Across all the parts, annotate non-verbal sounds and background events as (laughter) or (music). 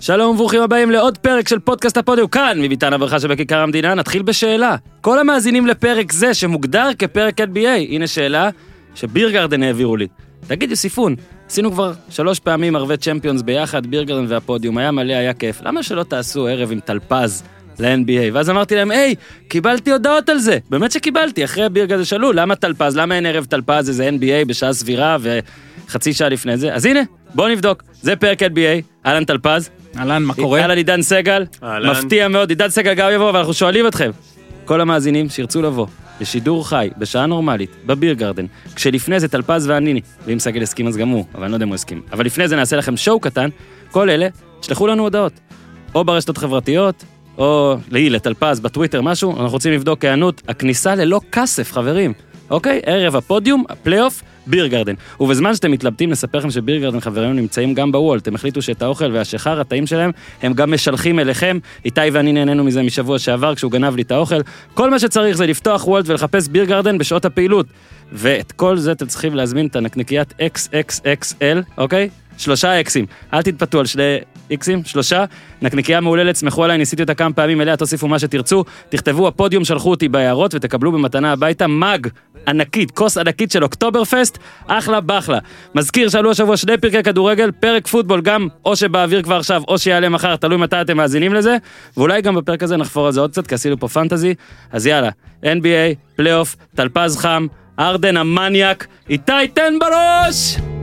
שלום וברוכים הבאים לעוד פרק של פודקאסט הפודיו כאן מביתן הברכה שבכיכר המדינה נתחיל בשאלה. כל המאזינים לפרק זה שמוגדר כפרק NBA הנה שאלה שבירגרדן העבירו לי. תגיד יוסיפון עשינו כבר שלוש פעמים ערבי צ'מפיונס ביחד בירגרדן והפודיום היה מלא היה כיף. למה שלא תעשו ערב עם טלפז ל-NBA ואז אמרתי להם היי קיבלתי הודעות על זה. באמת שקיבלתי אחרי בירגרדן שאלו למה טלפז? למה אין ערב טלפז איזה NBA בשעה סבירה וחצי שעה לפני זה? אז הנה בוא נבדוק. זה פרק NBA אהלן טלפז אהלן, מה קורה? אהלן עידן סגל, אהלן. מפתיע מאוד, עידן סגל גם יבוא, ואנחנו שואלים אתכם, כל המאזינים שירצו לבוא, בשידור חי, בשעה נורמלית, בביר גרדן, כשלפני זה טלפז ואניני, ואם סגל הסכים אז גם הוא, אבל אני לא יודע אם הוא הסכים, אבל לפני זה נעשה לכם שואו קטן, כל אלה, תשלחו לנו הודעות, או ברשתות חברתיות, או לי, לטלפז, בטוויטר, משהו, אנחנו רוצים לבדוק היענות, הכניסה ללא כסף, חברים, אוקיי? ערב הפודיום, הפלייאוף, ביר גרדן. ובזמן שאתם מתלבטים לספר לכם שביר גרדן חברים נמצאים גם בוולט, הם החליטו שאת האוכל והשיכר הטעים שלהם, הם גם משלחים אליכם. איתי ואני נהנינו מזה משבוע שעבר כשהוא גנב לי את האוכל. כל מה שצריך זה לפתוח וולט ולחפש ביר גרדן בשעות הפעילות. ואת כל זה אתם צריכים להזמין את הנקניקיית XXXL, אוקיי? שלושה איקסים. אל תתפתו על שני איקסים, שלושה. נקניקייה מהוללת, סמכו עליי, ניסיתי אותה כמה פעמים, אליה תוסיפו מה שתרצו. תכתבו הפודיום, שלחו אותי בהערות ותקבלו במתנה הביתה מאג ענקית, כוס ענקית של אוקטובר פסט, אחלה בחלה. מזכיר שעלו השבוע שני פרקי כדורגל, פרק פוטבול גם, או שבאוויר כבר עכשיו, או שיעלה מחר, תלוי מתי אתם מאזינים לזה, ואולי גם בפרק הזה נחפור על זה עוד קצת, כי עשינו פה פנטזי. אז יאללה, NBA, פלייאוף, טלפז חם, הארדן המניאק, איתי תן בראש!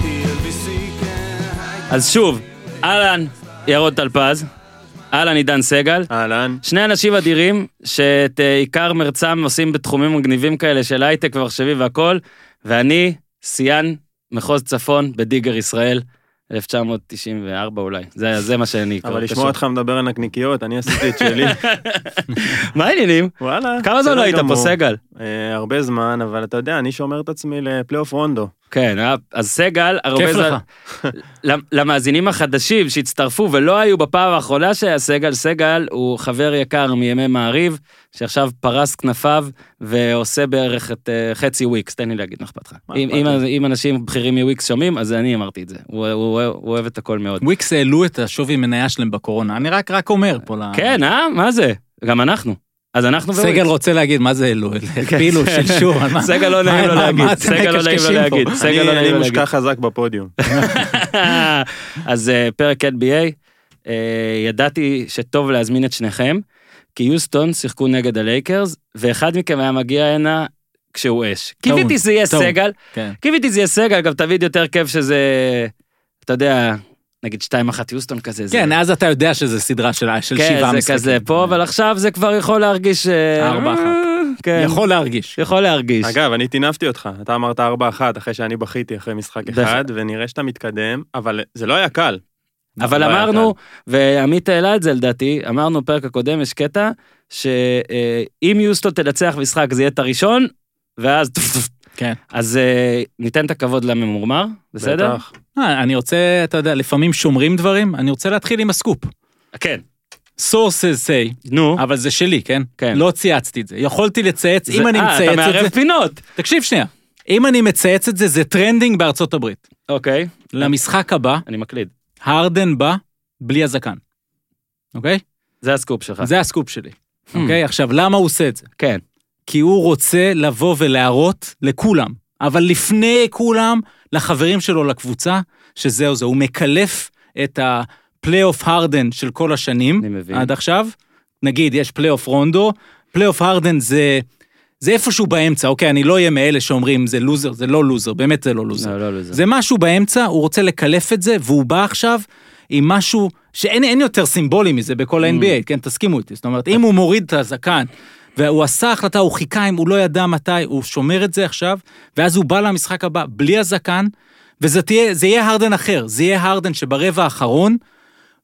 TLBC כן אז שוב, אהלן, ירוד טלפז, אהלן עידן סגל. אהלן. שני אנשים אדירים שאת אה, עיקר מרצם עושים בתחומים מגניבים כאלה של הייטק ומחשבי והכל, ואני שיאן מחוז צפון בדיגר ישראל, 1994 אולי, זה, זה מה שאני אבל קשור. לשמוע אותך מדבר על נקניקיות, אני עשיתי את שלי. (laughs) מה העניינים? וואלה. כמה זמן לא היית פה. סגל? אה, הרבה זמן, אבל אתה יודע, אני שומר את עצמי לפלייאוף רונדו. כן, אה, אז סגל, הרבה כיף זמן, לך. (laughs) למ- למאזינים החדשים שהצטרפו ולא היו בפעם האחרונה שהיה סגל, סגל הוא חבר יקר מימי מעריב, שעכשיו פרס כנפיו ועושה בערך את אה, חצי וויקס, תן לי להגיד, מה אכפת לך? אם- אנשים בכירים מוויקס שומעים, אז אני אמרתי את זה, הוא- הוא הוא אוהב את הכל מאוד. וויקס העלו את השווי מניה שלהם בקורונה, אני רק רק אומר פה ל... כן, אה? מה זה? גם אנחנו. אז אנחנו סגל. רוצה להגיד, מה זה העלו? (laughs) הכפילו, שלשו, על מה- (laughs) סגל לא נעים לו להגיד, סגל לא נעים לו? להגיד, סגל לא אני אני נעים לו להגיד. מושקע חזק בפודיום. (laughs) אז אה, פרק NBA, אה, ידעתי שטוב להזמין את שניכם, כי יוסטון שיחקו נגד הלייקרס, ואחד מכם היה מגיע הנה כשהוא אש. טעון, קיוויתי שזה יהיה. סגל, כן. קיוויתי שזה יהיה סגל, גם תמיד יותר כיף שזה, אתה יודע, נגיד 2-1 יוסטון כזה. זה- כן, אז אתה יודע שזה סדרה של של כן, שבעה זה משחקים. כזה פה, אבל עכשיו זה כבר יכול להרגיש... אה, ארבע אחת. כן, יכול להרגיש. יכול להרגיש. אגב, אני טינפתי אותך, אתה אמרת 4-1 אחרי שאני בכיתי אחרי משחק. אחד, ונראה שאתה מתקדם, אבל זה לא היה קל. אבל לא אמרנו, ועמית העלה את זה לדעתי, אמרנו בפרק הקודם, יש קטע, שאם יוסטון תנצח משחק זה יהיה את הראשון, ואז. כן. אז אה, ניתן את הכבוד לממורמר, בסדר? בטח. אה, אני רוצה, אתה יודע, לפעמים שומרים דברים, אני רוצה להתחיל עם הסקופ. כן. sources say, נו. אבל זה שלי, כן? כן. לא צייצתי את זה. יכולתי לצייץ, זה- אם אני אה, מצייץ אתה את מערב זה... פינות. תקשיב שנייה. אם אני מצייץ את זה, זה trending בארצות הברית. אוקיי, למשחק הבא, אני מקליד. הרדן בא בלי הזקן. אוקיי? זה הסקופ שלך. זה הסקופ שלי. Hmm. אוקיי? עכשיו, למה הוא עושה את זה? כן. כי הוא רוצה לבוא ולהראות לכולם, אבל לפני כולם, לחברים שלו לקבוצה, שזהו זה, הוא מקלף את הפלייאוף הרדן של כל השנים, אני מבין. עד עכשיו. נגיד, יש פלייאוף רונדו, פלייאוף הרדן זה... זה איפשהו באמצע, אוקיי, אני לא אהיה מאלה שאומרים זה לוזר, זה לא לוזר, באמת זה לא לוזר. לא, לא, לא, זה. משהו באמצע, הוא רוצה לקלף את זה, והוא בא עכשיו עם משהו שאין אין יותר סימבולי מזה בכל Mm. ה-NBA, כן, תסכימו איתי. זאת אומרת, אם הוא מוריד את הזקן, והוא עשה החלטה, הוא חיכה אם הוא לא ידע מתי, הוא שומר את זה עכשיו, ואז הוא בא למשחק הבא בלי הזקן, וזה תהיה, זה יהיה הרדן אחר, זה יהיה הרדן שברבע האחרון,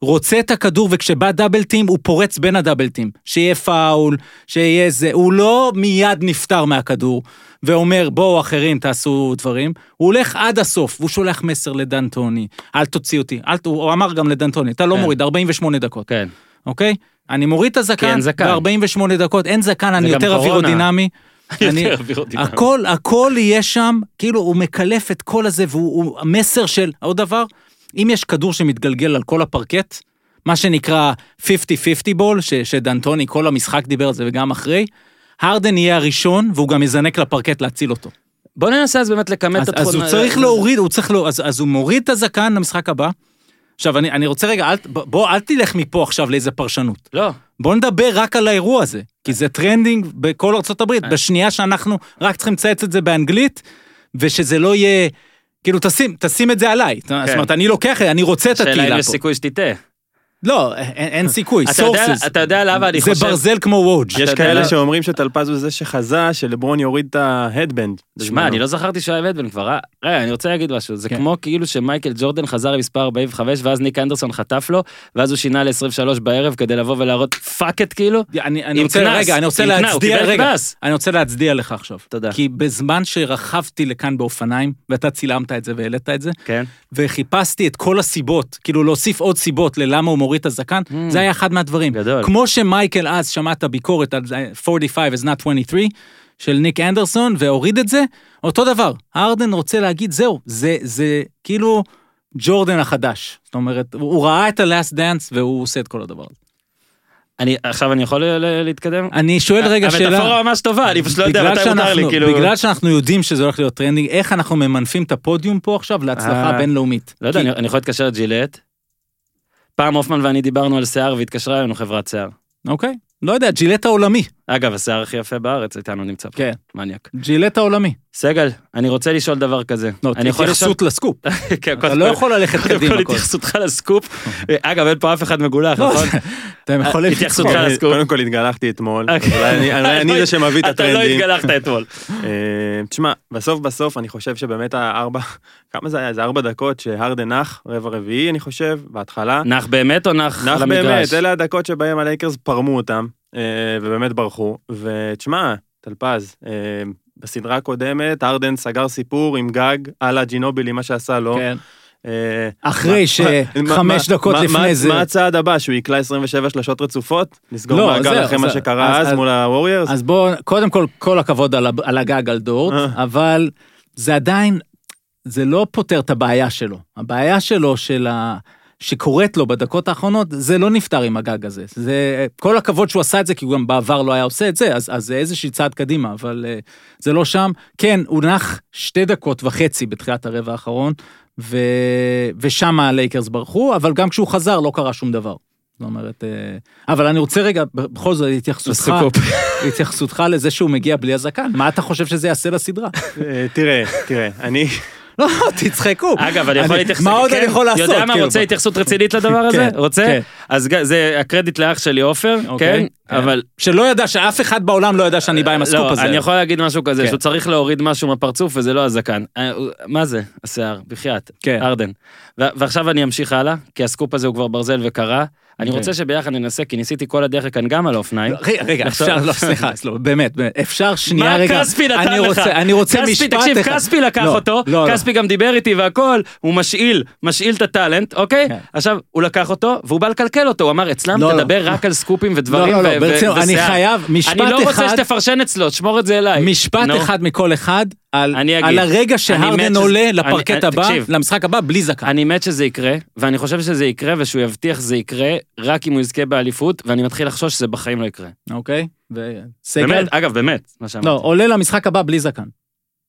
רוצה את הכדור, וכשבא דאבל טים, הוא פורץ בין הדאבל טים. שיהיה פאול, שיהיה זה, הוא לא מיד נפטר מהכדור. ואומר, בואו אחרים תעשו דברים, הוא הולך עד הסוף, והוא שולח מסר לדנטוני, אל תוציא אותי, אל, הוא אמר גם לדנטוני, אתה לא כן. מוריד, 48 דקות, כן. אוקיי? אני מוריד את הזקן, זקן. ב-48 דקות, אין זקן, אני יותר. אווירודינמי. (laughs) אני-. הכל, הכל יהיה שם, כאילו הוא מקלף את כל הזה, והוא הוא- המסר של, עוד דבר, אם יש כדור שמתגלגל על כל הפרקט, מה שנקרא 50-50 בול, ש- שדנטוני כל המשחק דיבר על זה וגם אחרי, הרדן יהיה הראשון, והוא גם יזנק לפרקט להציל אותו. בוא ננסה אז באמת לכמת את אז הוא צריך להוריד, הוא צריך אז הוא מוריד את הזקן למשחק הבא. עכשיו, אני, אני רוצה רגע, אל, בוא, אל תלך מפה עכשיו לאיזה פרשנות. לא, בוא נדבר רק על האירוע הזה, כי זה trending בכל ארצות הברית. אה. בשנייה שאנחנו רק צריכים לצייץ את זה באנגלית, ושזה לא יהיה... כאילו, תשים, תשים את זה עליי. זאת אומרת, אני לוקח, אני רוצה את השאלה אם יש פה. סיכוי שתטעה. לא, אין, אין סיכוי, אתה יודע- sources. אתה יודע למה אני זה חושב- ברזל כמו וואג'. יש יודע כאלה למה- שאומרים שטלפז הוא זה שחזה שלברון יוריד את ה headband. שמע, אני לא זכרתי שהוא היה בן כבר, אה? רגע, אני רוצה להגיד משהו, זה כן. כמו כאילו שמייקל ג'ורדן חזר למספר 45, ואז ניק אנדרסון חטף לו, ואז הוא שינה ל-23 בערב כדי לבוא ולהראות fuck את כאילו. אני, אני עם רוצה, קנס, רגע, אני רוצה להצדיע, רגע, קנס. אני רוצה להצדיע לך עכשיו. תודה. כי בזמן שרכבתי לכאן באופניים, ואתה צילמת את זה והעלית את זה, כן. וחיפשתי את כל הסיבות, כאילו להוסיף עוד סיבות ללמה הוא מוריד את הזקן, זה היה אחד מהדברים. Mm. גדול. כמו שמייקל אז שמע את הביקורת על זה, 45 is not 23, של ניק אנדרסון, והוריד את זה, אותו דבר. ארדן רוצה להגיד, זהו, זה, זה כאילו ג'ורדן החדש. זאת אומרת, הוא, הוא ראה את ה-last dance והוא עושה את כל הדבר הזה. אני, עכשיו אני יכול להתקדם? אני שואל רגע שאלה... המטאפורה ממש טובה, אני פשוט לא יודע מתי מותר לי, כאילו... בגלל שאנחנו יודעים שזה הולך להיות trending, איך אנחנו ממנפים את הפודיום פה עכשיו להצלחה אה, בינלאומית? לא יודע, אני יכול להתקשר לג'ילט. פעם הופמן ואני דיברנו על שיער והתקשרה אלינו חברת שיער. אוקיי, לא יודע, ג'ילט העולמי. אגב, השיער הכי יפה בארץ איתנו נמצא פה. כן. מניאק. ג'ילט העולמי. סגל, אני רוצה לשאול דבר כזה. לא, אני יכול לשאול... התייחסות לסקופ. (laughs) כן, אתה קודם לא יכול ללכת קודם קדימה. כל כל- התייחסותך לסקופ. (laughs) אגב, אין פה אף אחד מגולח, לא, נכון? (laughs) אתם יכולים... התייחסותך לצחוק. לסקופ. קודם כל התגלחתי אתמול. אולי אני- אני זה שמביא את אתה לא הטרנדים. התגלחת אתמול. אה, תשמע, בסוף בסוף אני חושב שבאמת הארבע, כמה זה היה? זה ארבע דקות שהרדן נח, רבע רביעי אני חושב, בהתחלה. נח באמת או נח נח על המגרש? באמת, אלה הדקות שבהם הלייקרס פרמו אותם, אה, ובאמת ברחו. ותשמע, טלפז, אה, בסדרה הקודמת, הארדן סגר סיפור עם gag על הג'ינובילי, מה שעשה לו. כן. אה, אחרי שחמש דקות לפני זה... מה הצעד הבא? שהוא יקלע 27 שלשות רצופות? נסגור לא, מעגל אחרי מה שקרה אז- מול הווריירס? אז בואו, קודם כל, כל הכבוד על, הגג על דורט, אה. אבל זה עדיין, זה לא פותר את הבעיה שלו. הבעיה שלו, של ה... שקורית לו בדקות האחרונות, זה לא נפתר עם הגג הזה. זה, כל הכבוד שהוא עשה את זה, כי הוא גם בעבר לא היה עושה את זה, אז, אז זה איזושהי צעד קדימה, אבל uh, זה לא שם. כן, הוא נח שתי דקות וחצי בתחילת הרבע האחרון, ו... ושם הלייקרס ברחו, אבל גם כשהוא חזר לא קרה שום דבר. זאת אומרת, אה, אבל אני רוצה רגע, בכל זאת, התייחסותך. (laughs) התייחסותך לזה שהוא מגיע בלי הזקן, מה אתה חושב שזה יעשה לסדרה? אה, תראה, תראה, אני... לא, תצחקו. אגב, אני יכול להתייחס... מה עוד כן, אני יכול לעשות? יודע מה, כאילו? רוצה התייחסות רצינית (laughs) לדבר הזה? כן, רוצה? כן. אז זה הקרדיט לאח שלי עופר, אוקיי, כן? כן. אבל... שלא ידע, שאף אחד בעולם לא ידע שאני בא עם הסקופ לא, הזה. אני יכול להגיד משהו כזה, כן. שהוא צריך להוריד משהו מהפרצוף וזה לא הזקן. אה, מה זה? השיער, בחייאת. כן. ארדן. ועכשיו אני אמשיך הלאה, כי הסקופ הזה הוא כבר ברזל וקרה. אני אוקיי. רוצה שביחד ננסה, כי ניסיתי כל הדרך כאן גם על האופניים. רגע, אפשר, לא, (laughs) סליחה, לא, באמת, אפשר שנייה מה רגע. כספי נתן לך? אני רוצה משפט תקשיב, אחד. כספי לקח לא, אותו, לא, לא. כספי גם דיבר איתי והכל, הוא משאיל, משאיל את הטאלנט, אוקיי? כן. עכשיו, הוא לקח אותו, והוא בא לקלקל אותו, הוא אמר, אצלם. תדבר רק על סקופים ודברים לא, לא, לא, ברצינות, אני. חייב, משפט אני לא רוצה אחד, שתפרשן אצלו, תשמור את זה אליי. משפט. אחד מכל אחד, על אני אגיד. על הרגע אני שהרדן מת שזה- עולה אני- לפרקט אני- הבא, תקשיב. למשחק הבא, בלי זקן. אני מת שזה יקרה, ואני חושב שזה יקרה, ושהוא יבטיח שזה יקרה, רק אם הוא יזכה באליפות, ואני מתחיל לחשוש שזה בחיים לא יקרה. אוקיי? וסגל? באמת, אגב, באמת, מה שאמרתי. לא, עולה למשחק הבא בלי זקן.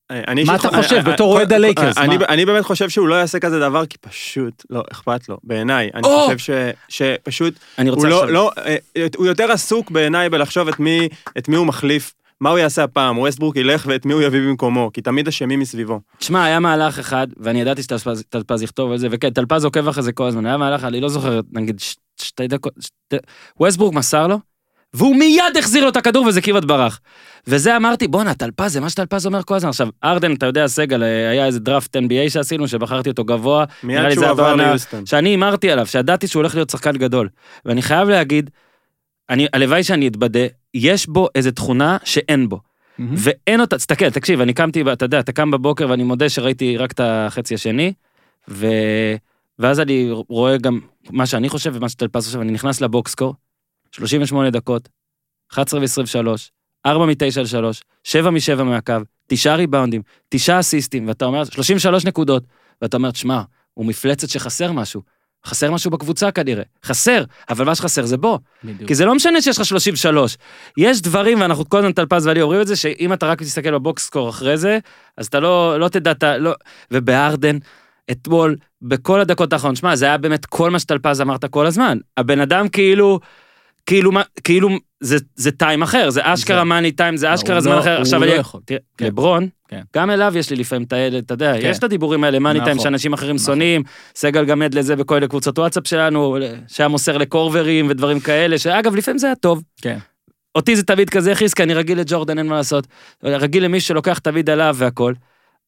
אני מה אתה חושב אני- בתור אני- אוהד הלייקרס, אני-? אני באמת חושב שהוא לא יעשה כזה דבר, כי פשוט לא אכפת לו, בעיניי. אני או! חושב ש- שפשוט, אני רוצה הוא לא, עכשיו... לא, אה, הוא יותר עסוק בעיניי בלחשוב את מי, את מי הוא מחליף. מה הוא יעשה הפעם, ווסטברוק ילך ואת מי הוא יביא במקומו, כי תמיד אשמים מסביבו. תשמע, היה מהלך אחד, ואני ידעתי שטלפז טלפז יכתוב על זה, וכן, טלפז עוקב אחרי זה כל הזמן, היה מהלך, אני לא זוכר, נגיד שתי דקות, שתי... ווסטבורג מסר לו, והוא מיד החזיר לו את הכדור וזה כמעט ברח. וזה אמרתי, בואנה, טלפז, זה מה שטלפז אומר כל הזמן. עכשיו, ארדן, אתה יודע, סגל, אה, היה איזה דראפט NBA שעשינו, שבחרתי אותו גבוה, מיד שהוא עבר ליוסטון. שאני הימרתי עליו, שידעתי שהוא הולך להיות שחקן גדול. ואני חייב להגיד, אני, הלוואי שאני אתבדה, יש בו איזו תכונה שאין בו. מהמם. ואין אותה, תסתכל, תקשיב, אני קמתי, אתה יודע, אתה קם בבוקר ואני מודה שראיתי רק את החצי השני, ו... ואז אני רואה גם מה שאני חושב ומה שטלפז חושב, אני נכנס לבוקסקור, 38 דקות, 11 ו-23, 4 מ-9 ל-3, 7 מ-7 מהקו, 9 ריבאונדים, 9 אסיסטים, ואתה אומר, 33 נקודות, ואתה אומר, שמע, הוא מפלצת שחסר משהו. חסר משהו בקבוצה כנראה, חסר, אבל מה שחסר זה בו. בדיוק. כי זה לא משנה שיש לך 33. יש דברים, ואנחנו כל הזמן טלפז ואני אומרים את זה, שאם אתה רק תסתכל בבוקס סקור אחרי זה, אז אתה לא, לא תדע, אתה לא... ובארדן, אתמול, בכל הדקות האחרונות, שמע, זה היה באמת כל מה שטלפז אמרת כל הזמן. הבן אדם כאילו, כאילו, כאילו, זה, זה טיים אחר, זה אשכרה מאני טיים, זה הוא אשכרה לא- זמן אחר. הוא עכשיו, לא אני- יכול. תראה, כן. לברון, כן. גם אליו יש לי לפעמים את האלה, אתה יודע, כן. יש את הדיבורים האלה, מאני טיים נכון. שאנשים אחרים נכון. שונאים, סגל גם עד לזה בכל מיני קבוצות וואטסאפ שלנו, שהיה מוסר לקורברים ודברים כאלה, שאגב, לפעמים זה היה טוב. כן. אותי זה תמיד כזה הכעיס, כי אני רגיל לג'ורדן, אין מה לעשות. רגיל למי שלוקח תמיד עליו והכל.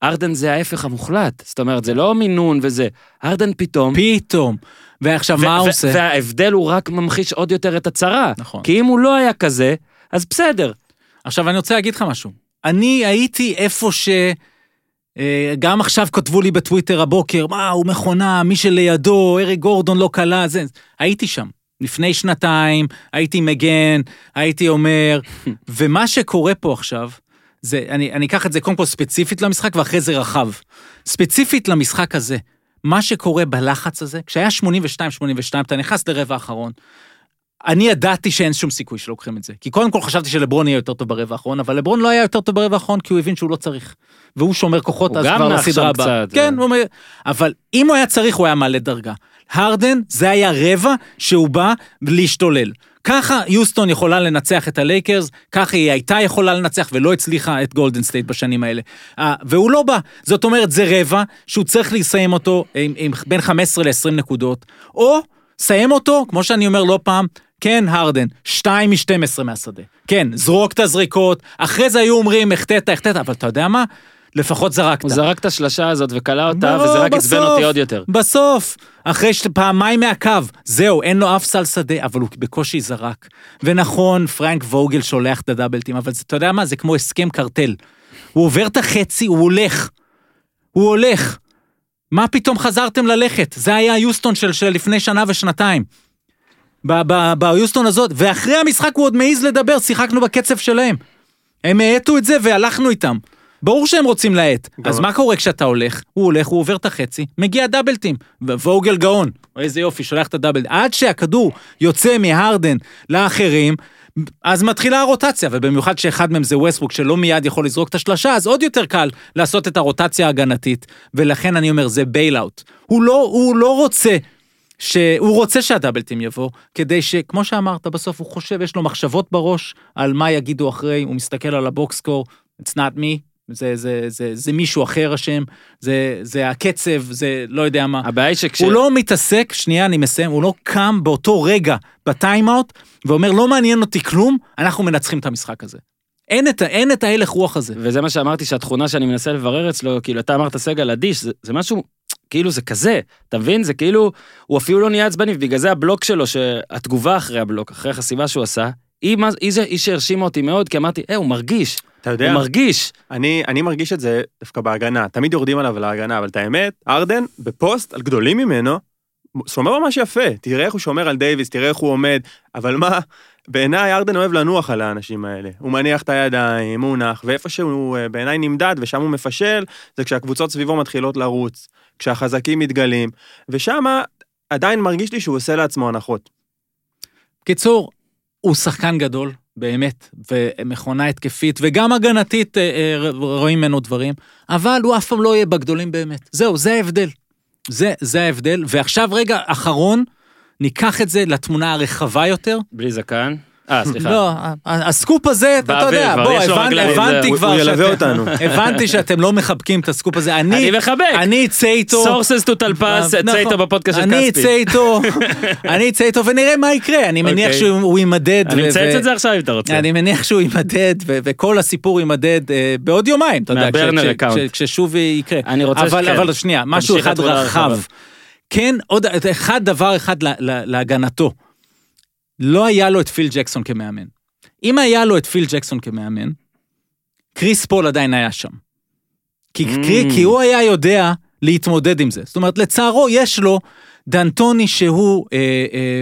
ארדן זה ההפך המוחלט, זאת אומרת, זה לא מינון וזה. ארדן פתאום... פתאום. ועכשיו, ו- מה הוא עושה? וההבדל הוא רק ממחיש עוד יותר את הצרה. נכון. כי אם הוא לא היה כזה, אז בסדר. עכשיו, אני רוצה להגיד לך משהו. אני הייתי איפה ש... אה, גם עכשיו כתבו לי בטוויטר הבוקר, מה, הוא מכונה, מי שלידו, אריק גורדון לא קלה, זה... הייתי שם. לפני שנתיים, הייתי מגן, הייתי אומר, (laughs) ומה שקורה פה עכשיו, זה, אני, אני אקח את זה קודם כל ספציפית למשחק ואחרי זה רחב. ספציפית למשחק הזה, מה שקורה בלחץ הזה, כשהיה 82-82, אתה נכנס לרבע האחרון, אני ידעתי שאין שום סיכוי שלוקחים את זה. כי קודם כל חשבתי שלברון יהיה יותר טוב ברבע האחרון, אבל לברון לא היה יותר טוב ברבע האחרון כי הוא הבין שהוא לא צריך. והוא שומר כוחות הוא אז גם כבר נח לסדרה שם הבאה. קצת, כן, הוא אומר... אבל אם הוא היה צריך, הוא היה מעלה דרגה. הרדן, זה היה רבע שהוא בא להשתולל. ככה יוסטון יכולה לנצח את הלייקרס, ככה היא הייתה יכולה לנצח ולא הצליחה את גולדן סטייט בשנים האלה. אה, והוא לא בא. זאת אומרת, זה רבע שהוא צריך לסיים אותו עם, עם בין 15 ל-20 נקודות, או סיים אותו, כמו שאני אומר לא פעם, כן, הרדן, 2 מ-12 מהשדה. כן, זרוק את הזריקות, אחרי זה היו אומרים, החטאת, החטאת, אבל אתה יודע מה? לפחות זרקת. הוא זרק את השלשה הזאת וכלה אותה, לא, וזה רק עצבן אותי עוד יותר. בסוף, אחרי שפעמיים מהקו, זהו, אין לו אף סל שדה, אבל הוא בקושי זרק. ונכון, פרנק ווגל שולח את הדאבלטים, אבל זה- אתה יודע מה, זה כמו הסכם קרטל. הוא עובר את החצי, הוא הולך. הוא הולך. מה פתאום חזרתם ללכת? זה היה היוסטון של, של לפני שנה ושנתיים. ביוסטון הזאת, ואחרי המשחק הוא עוד מעז לדבר, שיחקנו בקצב שלהם. הם האטו את זה והלכנו איתם. ברור שהם רוצים להאט. אז מה קורה כשאתה הולך? הוא הולך, הוא עובר את החצי, מגיע double team. וווגל גאון, איזה יופי, שולח את ה double. עד שהכדור יוצא מהרדן לאחרים, אז מתחילה הרוטציה, ובמיוחד שאחד מהם זה ווסטברוק שלא מיד יכול לזרוק את השלושה, אז עוד יותר קל לעשות את הרוטציה ההגנתית, ולכן אני אומר, זה bail-out. הוא לא, הוא לא רוצה שהוא רוצה שה double team יבוא, כדי שכמו שאמרת, בסוף הוא חושב, יש לו מחשבות בראש על מה יגידו אחרי, הוא מסתכל על הבוקסקור, it's not me, זה, זה, זה, זה מישהו אחר אשם, זה, זה הקצב, זה לא יודע מה. הבעיה היא שכש... הוא לא מתעסק, שנייה, אני מסיים, הוא לא קם באותו רגע בטיימאוט ואומר, לא מעניין אותי כלום, אנחנו מנצחים את המשחק הזה. אין את, אין את ההלך רוח הזה. וזה מה שאמרתי, שהתכונה שאני מנסה לברר אצלו, כאילו, אתה אמרת סגל אדיש, זה, זה משהו, כאילו זה כזה, אתה מבין? זה כאילו, הוא אפילו לא נהיה עצבני, ובגלל זה הבלוק שלו, שהתגובה אחרי הבלוק, אחרי החסימה שהוא עשה, היא, היא, היא שהרשימה אותי מאוד, כי אמרתי, אה, הוא מרגיש, אתה הוא יודע, מרגיש. אני, אני מרגיש את זה דווקא בהגנה, תמיד יורדים עליו להגנה, אבל את האמת, ארדן, בפוסט על גדולים ממנו, שומר ממש יפה, תראה איך הוא שומר על דייוויס, תראה איך הוא עומד, אבל מה, בעיניי ארדן אוהב לנוח על האנשים האלה. הוא מניח את הידיים, הוא נח, ואיפה שהוא אה, בעיניי נמדד ושם הוא מפשל, זה כשהקבוצות סביבו מתחילות לרוץ, כשהחזקים מתגלים, ושם עדיין מרגיש לי שהוא עושה לעצמו הנחות. קיצור, הוא שחקן גדול, באמת, ומכונה התקפית, וגם הגנתית אה, אה, רואים ממנו דברים, אבל הוא אף פעם לא יהיה בגדולים באמת. זהו, זה ההבדל. זה, זה ההבדל. ועכשיו, רגע, אחרון, ניקח את זה לתמונה הרחבה יותר. בלי זקן. אה, סליחה. לא, הסקופ הזה, אתה יודע, בוא, הבנתי כבר הוא ילווה שאתם- אותנו. (laughs) הבנתי שאתם לא מחבקים את הסקופ הזה. אני, אני מחבק. אני אצא איתו. sources to טלפז, נכון. צא איתו בפודקאסט של עמרי כספי. אצא איתו, (laughs) אני אצא איתו ונראה מה יקרה. אני מניח אוקיי. שהוא יימדד. אני מצייץ את זה עכשיו אם אתה רוצה. אני מניח שהוא יימדד, וכל הסיפור יימדד אה, בעוד יומיים, אתה יודע, כששוב יקרה. אני רוצה שכן. אבל שנייה, משהו אחד רחב. כן, עוד אחד דבר אחד לה- לה- להגנתו. לא היה לו את פיל ג'קסון כמאמן. אם היה לו את פיל ג'קסון כמאמן, קריס פול עדיין היה שם. כי, Mm. כי, כי הוא היה יודע להתמודד עם זה. זאת אומרת, לצערו יש לו דנטוני שהוא אה, אה,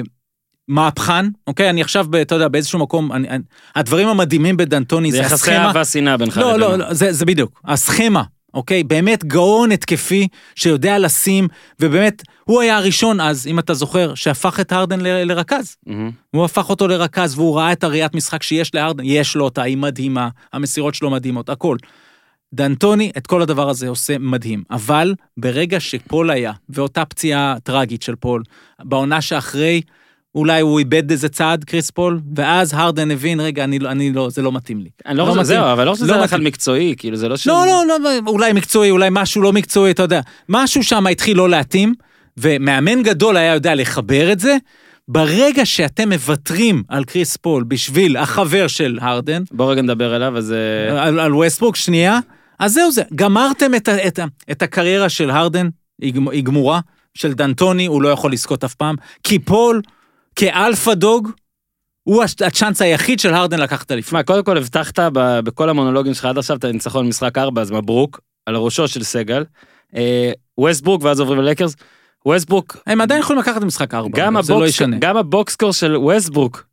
מהפכן, אוקיי? אני עכשיו, אתה יודע, באיזשהו מקום, אני, אני, הדברים המדהימים בדנטוני זה זה יחסי הסכמה. אהבה שנאה בינך לא, לבינו. לא, לא, זה, זה בדיוק, הסכמה, אוקיי? באמת גאון התקפי שיודע לשים, ובאמת, הוא היה הראשון אז, אם אתה זוכר, שהפך את הרדן ל- לרכז. מהמם. הוא הפך אותו לרכז, והוא ראה את ראיית משחק שיש להרדן, יש לו אותה, היא מדהימה, המסירות שלו מדהימות, הכל. דנטוני את כל הדבר הזה עושה מדהים, אבל ברגע שפול היה, ואותה פציעה טרגית של פול, בעונה שאחרי, אולי הוא איבד איזה צעד, קריס פול, ואז הרדן הבין, רגע, אני, לא- אני לא, זה לא מתאים לי. אני לא לא חושב. זהו, אבל לא חושב שזה לא הלך על. מקצועי, כאילו זה לא ש... לא, לא, לא, אולי מקצועי, אולי משהו לא מקצועי, אתה יודע. משהו שם התחיל לא להתאים, ומאמן גדול היה יודע לחבר את זה. ברגע שאתם מוותרים על קריס פול בשביל החבר של הרדן, בוא רגע נדבר אליו, אז... אה, על, על ווסטברוק, שנייה, אז זהו זה, גמרתם את, את, ה, את הקריירה של הרדן, היא גמורה, של דנטוני, הוא לא יכול לזכות אף פעם, כי פול, כ alpha dog, הוא הצ'אנס היחיד של הרדן לקחת אליפות. תשמע, קודם כל הבטחת ב- בכל המונולוגים שלך עד עכשיו את הניצחון במשחק 4, אז מברוק, על ראשו של סגל. אה, ווסטברוק, ואז עוברים ללייקרס. ווסטברוק, הם עדיין יכולים לקחת משחק ארבע, גם אבל זה לא הבוקס- ישנה. גם ה box score של ווסטברוק,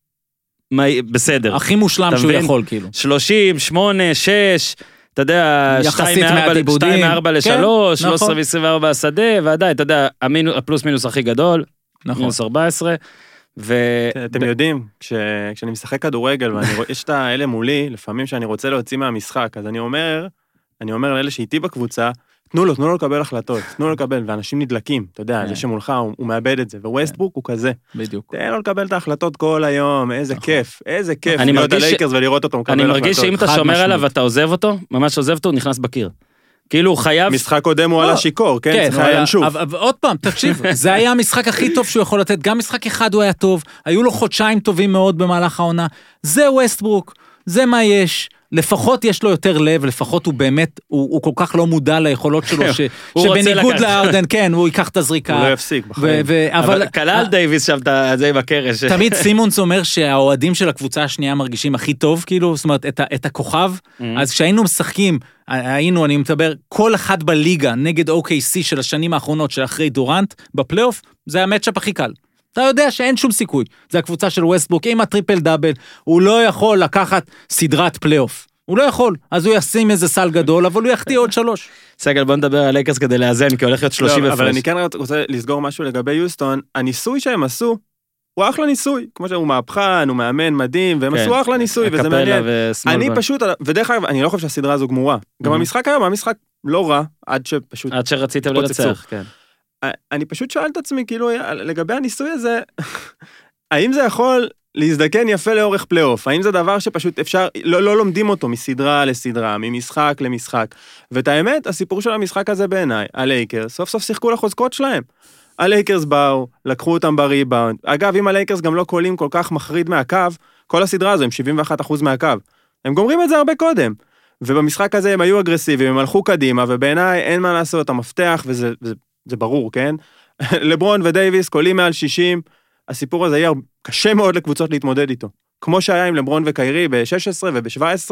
מה- בסדר. הכי מושלם שהוא מבין? יכול, כאילו. 30, 8, 6, אתה יודע, יחסית 2 מעט מ-4 איבודים. ל-3, כן, 13 נכון. ו-24 השדה, ועדיין, אתה יודע, הפלוס מינוס הכי גדול, נכון. מינוס 14, ו... אתם יודעים, כש- כשאני משחק כדורגל ויש את האלה מולי, לפעמים שאני רוצה להוציא מהמשחק, אז אני אומר, אני אומר לאלה שאיתי בקבוצה, תנו לו, תנו לו לקבל החלטות, תנו לו לקבל, ואנשים נדלקים, אתה יודע, כן. זה שמולך, הוא הוא מאבד את זה, וווסטברוק הוא כזה, בדיוק. תן לו לקבל את ההחלטות כל היום, איזה נכון. כיף, איזה כיף אני להיות הלייקרס ולראות אותו מקבל אני החלטות. מרגיש שאם אתה שומר. עליו ואתה עוזב אותו, ממש עוזב אותו, הוא נכנס בקיר. כאילו הוא חייב... משחק קודם הוא לא. עלה שיכור, כן? כן, הוא היה ינשוף. עוד פעם, תקשיב, (laughs) זה היה המשחק הכי טוב שהוא יכול לתת, גם משחק אחד הוא היה טוב, היו לו חודשיים טובים מאוד במהלך העונה, זה ווסטברוק, זה מה יש. לפחות יש לו יותר לב, לפחות הוא באמת, הוא, הוא כל כך לא מודע ליכולות שלו, (laughs) ש, שבניגוד. לארדן, כן, הוא ייקח את הזריקה. הוא לא יפסיק בחיים. אבל כלל דייוויס שם את זה עם הקרש. (laughs) תמיד (laughs) סימונס אומר שהאוהדים של הקבוצה השנייה מרגישים הכי טוב, כאילו, זאת אומרת, את, את הכוכב. Mm. אז כשהיינו משחקים, היינו, אני מדבר, כל אחד בליגה נגד OKC של השנים האחרונות, של אחרי דורנט, בפלייאוף, זה ה matchup הכי קל. אתה יודע שאין שום סיכוי. זה הקבוצה של ווסטברוק עם הטריפל דאבל, הוא לא יכול לקחת סדרת פלייאוף. הוא לא יכול, אז הוא ישים איזה סל גדול, אבל הוא יחטיא עוד שלוש. סגל בוא נדבר על לייקרס כדי לאזן, כי הולך להיות 30 לא, הפרש. אבל אני כן רוצה לסגור משהו לגבי יוסטון, הניסוי שהם עשו, הוא אחלה ניסוי, כמו שהוא מהפכן, הוא מאמן מדהים, והם כן. עשו אחלה ניסוי, וזה מעניין. אני פשוט, ודרך אגב, אני לא חושב שהסדרה הזו גמורה. גם Mhm. המשחק היום היה משחק לא רע, עד שפשוט... עד שרציתם. לנצח, כן. אני פשוט שואל את עצמי, כאילו, לגבי הניסוי הזה, האם זה יכול להזדקן יפה לאורך פלייאוף? האם זה דבר שפשוט אפשר, לא, לא לומדים אותו מסדרה לסדרה, ממשחק למשחק? ואת האמת, הסיפור של המשחק הזה בעיניי, הלייקרס, סוף סוף שיחקו לחוזקות שלהם. הלייקרס באו, לקחו אותם בריבאונד. אגב, אם הלייקרס גם לא קולעים כל כך מחריד מהקו, כל הסדרה הזו הם 71% מהקו. הם גומרים את זה הרבה קודם. ובמשחק הזה הם היו אגרסיביים, הם הלכו קדימה, ובעיניי אין מה לעשות, המפתח, וזה זה, זה ברור, כן? (laughs) לברון ודייוויס קולים מעל 60, הסיפור הזה יהיה קשה מאוד לקבוצות להתמודד איתו. כמו שהיה עם לברון וקיירי ב-16 וב-17,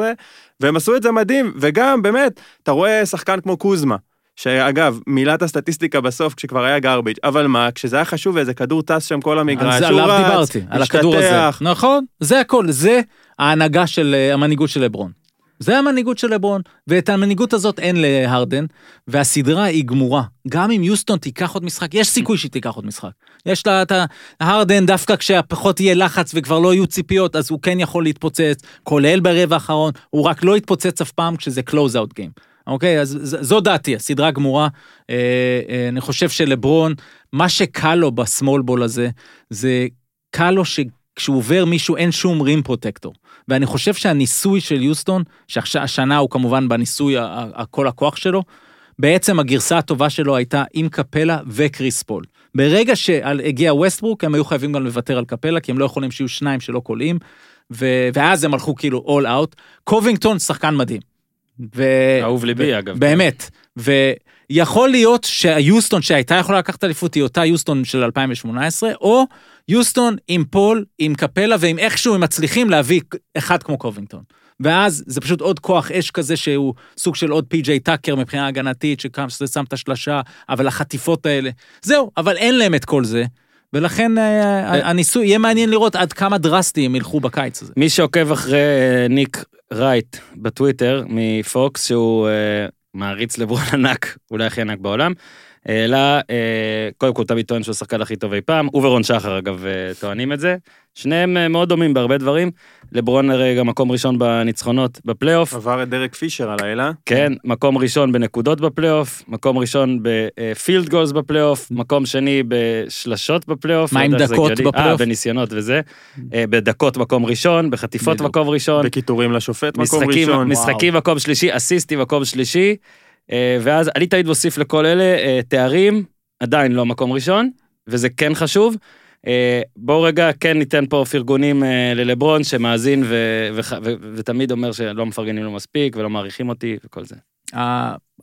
והם עשו את זה מדהים, וגם באמת, אתה רואה שחקן כמו קוזמה, שאגב, מילת הסטטיסטיקה בסוף כשכבר היה גרביץ', אבל מה, כשזה היה חשוב ואיזה כדור טס שם כל המגרש, הוא רץ, דיברתי, על הכדור הזה. נכון, זה הכל, זה ההנהגה של, אה, המנהיגות של לברון. זה המנהיגות של לברון, ואת המנהיגות הזאת אין להרדן, והסדרה היא גמורה. גם אם יוסטון תיקח עוד משחק, יש סיכוי שהיא תיקח עוד משחק. יש לה את ההרדן, דווקא כשפחות יהיה לחץ וכבר לא יהיו ציפיות, אז הוא כן יכול להתפוצץ, כולל ברבע האחרון, הוא רק לא יתפוצץ אף פעם כשזה closeout game. אוקיי, אז זו דעתי, הסדרה גמורה. אה, אה, אני חושב שלברון, מה שקל לו ב small ball הזה, זה קל לו שכשהוא עובר מישהו אין שום rim protector. ואני חושב שהניסוי של יוסטון, שהשנה הוא כמובן בניסוי כל הכוח שלו, בעצם הגרסה הטובה שלו הייתה עם קפלה וכריס פול. ברגע שהגיע ווסטברוק, הם היו חייבים גם לוותר על קפלה, כי הם לא יכולים שיהיו שניים שלא קולעים, ו- ואז הם הלכו כאילו all out. קובינגטון שחקן מדהים. ו... אהוב ליבי אגב. באמת. ויכול להיות שהיוסטון שהייתה יכולה לקחת אליפות היא אותה יוסטון של 2018, או יוסטון עם פול, עם קפלה, ועם איכשהו הם מצליחים להביא אחד כמו קובינגטון. ואז זה פשוט עוד כוח אש כזה שהוא סוג של עוד פי.ג'יי טאקר מבחינה הגנתית, שזה שם את השלשה, אבל החטיפות האלה, זהו, אבל אין להם את כל זה. ולכן אה, הניסוי, יהיה מעניין לראות עד כמה דרסטי הם ילכו בקיץ הזה. מי שעוקב אחרי אה, ניק רייט בטוויטר מפוקס, שהוא אה, מעריץ לברון ענק, אולי הכי ענק בעולם, העלה, אה, קודם כל תמיד טוען שהוא השחקן הכי טוב אי פעם, הוא ורון שחר אגב אה, טוענים את זה. שניהם אה, מאוד דומים בהרבה דברים. לברון הרי גם מקום ראשון בניצחונות בפלייאוף. עבר את דרק פישר הלילה. כן, מקום ראשון בנקודות בפלייאוף, מקום ראשון ב field goals בפלייאוף, מקום שני בשלשות בפלייאוף. מה לא עם זה דקות. בפלייאוף? אה, בניסיונות וזה. בדקות מקום ראשון, בחטיפות. מקום ראשון. בקיטורים לשופט, מקום ראשון. משחקים מקום שלישי, אסיסטים מקום שלישי, ואז אני תמיד מוסיף לכל אלה אה, תארים, עדיין לא מקום ראשון, וזה כן חשוב. אה, בואו רגע כן ניתן פה פרגונים אה, ללברון שמאזין ותמיד אומר שלא מפרגנים לו מספיק ולא מעריכים אותי וכל זה.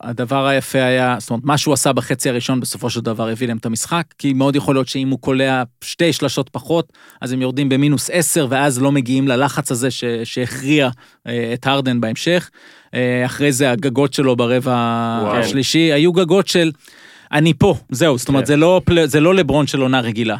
הדבר היפה היה, זאת אומרת, מה שהוא עשה בחצי הראשון בסופו של דבר הביא להם את המשחק, כי מאוד יכול להיות שאם הוא קולע שתי שלשות פחות, אז הם יורדים במינוס עשר, ואז לא מגיעים ללחץ הזה ש, שהכריע אה, את הרדן בהמשך. אה, אחרי זה הגגות שלו ברבע וואו. השלישי, היו גגות של אני פה, זהו, זאת אומרת, כן. זה לא, זה לא לברון של עונה רגילה.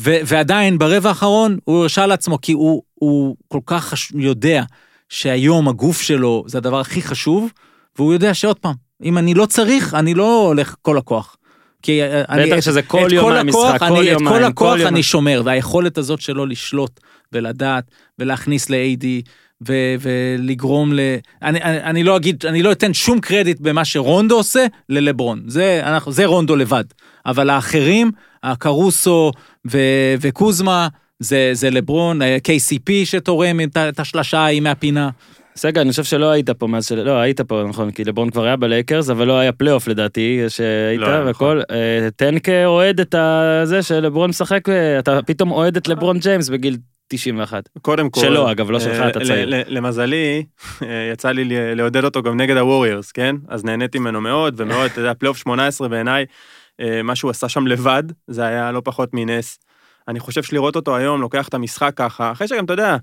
ו- ועדיין ברבע האחרון הוא הרשה לעצמו, כי הוא, הוא כל כך חש... יודע שהיום הגוף שלו זה הדבר הכי חשוב, והוא יודע שעוד פעם, אם אני לא צריך, אני לא הולך כל הכוח. כי אה, אני, בטח שזה כל יום כל הכוח, כל אני, את יומיים, כל כל הכוח יום- אני שומר, והיכולת הזאת שלו לשלוט ולדעת ולהכניס ל-AD ו- ולגרום ל... אני, אני, אני לא אגיד, אני לא אתן שום קרדיט במה שרונדו עושה ללברון, זה, אנחנו, זה רונדו לבד. אבל האחרים, הקרוסו ו- וקוזמה, זה, זה לברון, אה, KCP שתורם את השלשה ההיא מהפינה. סגל, אני חושב שלא היית פה מאז של... לא, היית פה, נכון, כי לברון כבר היה בלייקרס, אבל לא היה פלייאוף לדעתי, שהיית לא והכל. אה, תן כאוהד את הזה שלברון משחק, אה, אתה פתאום אוהד את לברון ג'יימס בגיל 91. קודם כל... שלו, אגב, לא שלך, אה, אתה ל- צעיר. למזלי, אה, יצא לי לעודד אותו גם נגד הווריורס, כן? אז נהניתי ממנו מאוד, ומאוד, אתה יודע, פלייאוף 18 בעיניי, מה שהוא עשה שם לבד, זה היה לא פחות מנס. אני חושב שלראות אותו היום, לוקח את המשחק ככה, אחרי שגם, אתה יודע,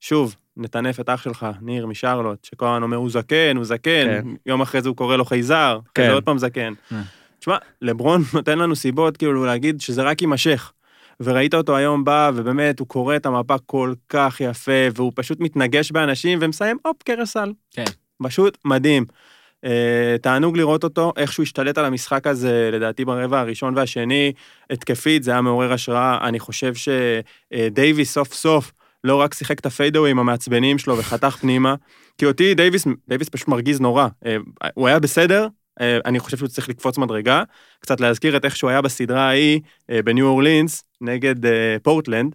שוב, נטנף את אח שלך, ניר משרלוט, שכל הזמן אומר, הוא זקן, הוא זקן, כן. יום אחרי זה הוא קורא לו חייזר, אחרי כן. זה עוד פעם זקן. אה. תשמע, לברון (laughs) נותן לנו סיבות כאילו להגיד שזה רק יימשך. וראית אותו היום בא, ובאמת, הוא קורא את המפה כל כך יפה, והוא פשוט מתנגש באנשים ומסיים, הופ, קרסל. כן. פשוט מדהים. Uh, תענוג לראות אותו, איך שהוא השתלט על המשחק הזה, לדעתי ברבע הראשון והשני, התקפית, זה היה מעורר השראה. אני חושב שדייוויס סוף סוף לא רק שיחק את ה fadeaway ים המעצבנים שלו וחתך פנימה, כי אותי דייוויס, דייוויס פשוט מרגיז נורא. Uh, הוא היה בסדר, uh, אני חושב שהוא צריך לקפוץ מדרגה, קצת להזכיר את איך שהוא היה בסדרה ההיא uh, בניו אורלינס נגד פורטלנד,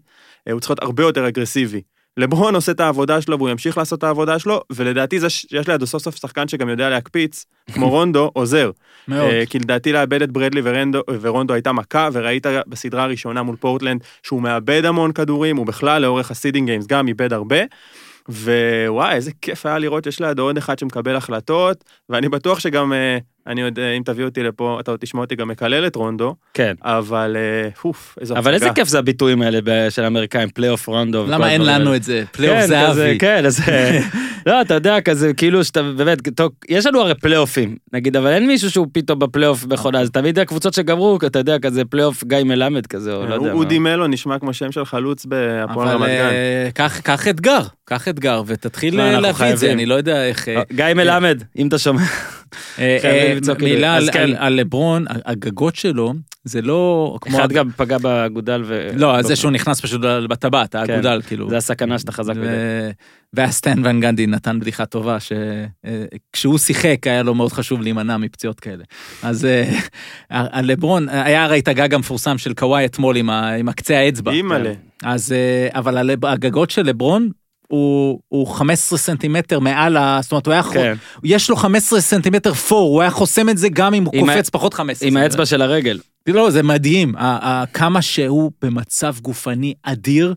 הוא צריך להיות הרבה יותר אגרסיבי. לברון עושה את העבודה שלו והוא ימשיך לעשות את העבודה שלו, ולדעתי זה שיש לידו סוף סוף שחקן שגם יודע להקפיץ, כמו (laughs) רונדו, עוזר. מאוד. אה, כי לדעתי לאבד את ברדלי ורונדו, ורונדו הייתה מכה, וראית בסדרה הראשונה מול פורטלנד שהוא מאבד המון כדורים, הוא בכלל לאורך ה seeding games גם איבד הרבה. ווואי, איזה כיף היה לראות שיש לידו עוד אחד שמקבל החלטות, ואני בטוח שגם, אה, אני עוד, אה, אם תביא אותי לפה, אתה עוד תשמע אותי גם מקלל את רונדו, כן. אבל אה, אוף, איזו אבל איזה. כיף זה הביטויים האלה של האמריקאים, פלייאוף רונדו. למה אין לנו את זה? פלייאוף כן, זהבי. כן, אז... (laughs) לא, אתה יודע, כזה, כאילו שאתה, באמת, טוב, יש לנו הרי פלייאופים, נגיד, אבל אין מישהו שהוא פתאום בפלייאוף בכל אז תמיד הקבוצות שגמרו, אתה יודע, כזה פלייאוף גיא מלמד כזה, או לא יודע. אודי מלו נשמע כמו שם של חלוץ בהפועל אבל רמת גן. אה, קח אתגר, קח אתגר, ותתחיל לא, אה, להביא את זה. אני לא יודע איך... אה, גיא מלמד, אם אתה שומע. אה, אה, מילה אז על- כן. על- לברון, הגגות שלו, זה לא כמו... אחד גם פגע באגודל ו... לא, זה שהוא נכנס פשוט בטבעת, האגודל, כאילו. זה הסכנה שאתה חזק. ו- והסטן ון גנדי נתן בדיחה טובה, שכשהוא שיחק היה לו מאוד חשוב להימנע מפציעות כאלה. אז אה, על לברון, היה הרי את הגג המפורסם של קוואי אתמול עם הקצה האצבע. אימא'לה. אז, אה, אבל הגגות של לברון, הוא, הוא 15 סנטימטר מעל ה... זאת אומרת, הוא היה... כן, יש לו 15 סנטימטר פור, הוא היה חוסם את זה גם אם הוא עם ה- קופץ פחות 15 עם. האצבע של הרגל. לא, זה מדהים, כמה שהוא במצב גופני אדיר,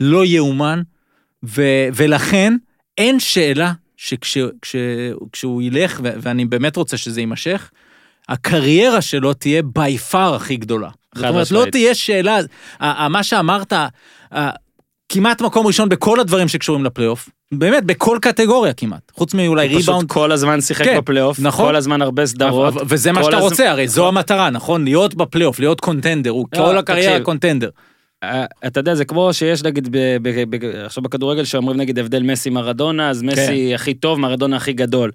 לא יאומן, ו- ולכן אין שאלה שכשהוא ילך, ו- ואני באמת רוצה שזה יימשך, הקריירה שלו תהיה בי פאר הכי גדולה. זאת אומרת, לא. תהיה שאלה, מה שאמרת, כמעט מקום ראשון בכל הדברים שקשורים לפלייאוף, באמת, בכל קטגוריה כמעט. חוץ מאולי הוא פשוט ריבאונד. כל הזמן שיחק כן, בפלייאוף, נכון. כל הזמן הרבה סדרות. וזה מה שאתה הזמן- רוצה, הרי זו המטרה, נכון? להיות בפלייאוף, להיות contender, הוא לא, כל הקריירה. contender. אה, אתה יודע, זה כמו שיש נגיד, ב- ב- ב- עכשיו בכדורגל שאומרים נגיד הבדל מסי מרדונה, אז מסי הכי טוב, מרדונה הכי גדול.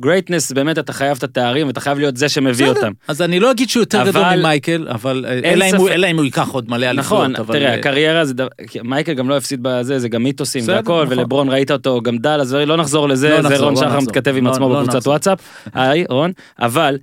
greatness, באמת אתה חייב את התארים, ואתה חייב להיות זה שמביא אותם. אז אני לא אגיד שהוא יותר גדול ממייקל, אבל אה, אלא אם הוא- ייקח עוד מלא אליפות. נכון, תראה, אה, הקריירה זה דבר, מייקל גם לא הפסיד בזה, זה גם מיתוסים והכל, נכון. ולברון ראית אותו, גם דאלאס, לא נחזור לא לזה, זה נחזור, רון לא שחר. מתכתב עם לא- עצמו לא בקבוצת. וואטסאפ, היי רון, אבל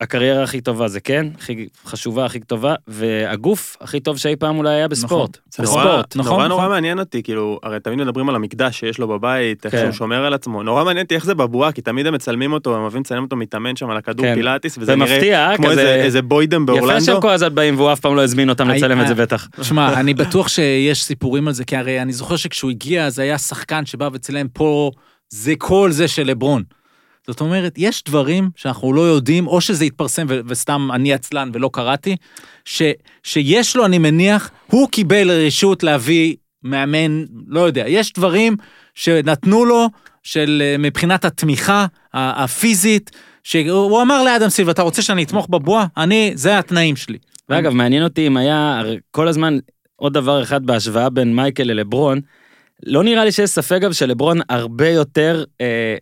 הקריירה הכי טובה זה כן, הכי חשובה, הכי טובה, והגוף הכי טוב שאי פעם אולי היה בספורט. זה נורא, בספורט. נכון, נורא נכון. נורא מעניין אותי, כאילו, הרי תמיד מדברים על המקדש שיש לו בבית, איך כן. שהוא שומר על עצמו, נורא מעניין אותי איך זה בבועה, כי תמיד הם מצלמים אותו, הם אוהבים לצלם אותו מתאמן שם על הכדור כן. פילאטיס, וזה זה נראה מפתיע, אה, כמו כזה- איזה- איזה בוידם יפה באורלנדו. שהם כל הזמן באים והוא אף פעם לא הזמין אותם היי, לצלם את זה אה, בטח. שמע, (laughs) אני בטוח שיש סיפורים על זה, כי הרי אני זוכר שכשהוא הגיע, אז היה שחקן שבא וצילם פה, זה כל זה של לברון. זאת אומרת, יש דברים שאנחנו לא יודעים, או שזה התפרסם ו- וסתם אני עצלן ולא קראתי, ש- שיש לו, אני מניח, הוא קיבל רשות להביא מאמן, לא יודע, יש דברים שנתנו לו, של אה, מבחינת התמיכה הפיזית, שהוא אמר לאדם סילבר, אתה רוצה שאני אתמוך בבועה? אני, זה התנאים שלי. ואגב, מעניין אותי אם היה כל הזמן עוד דבר אחד בהשוואה בין מייקל ללברון, לא נראה לי שיש ספק גם שלברון הרבה יותר אה,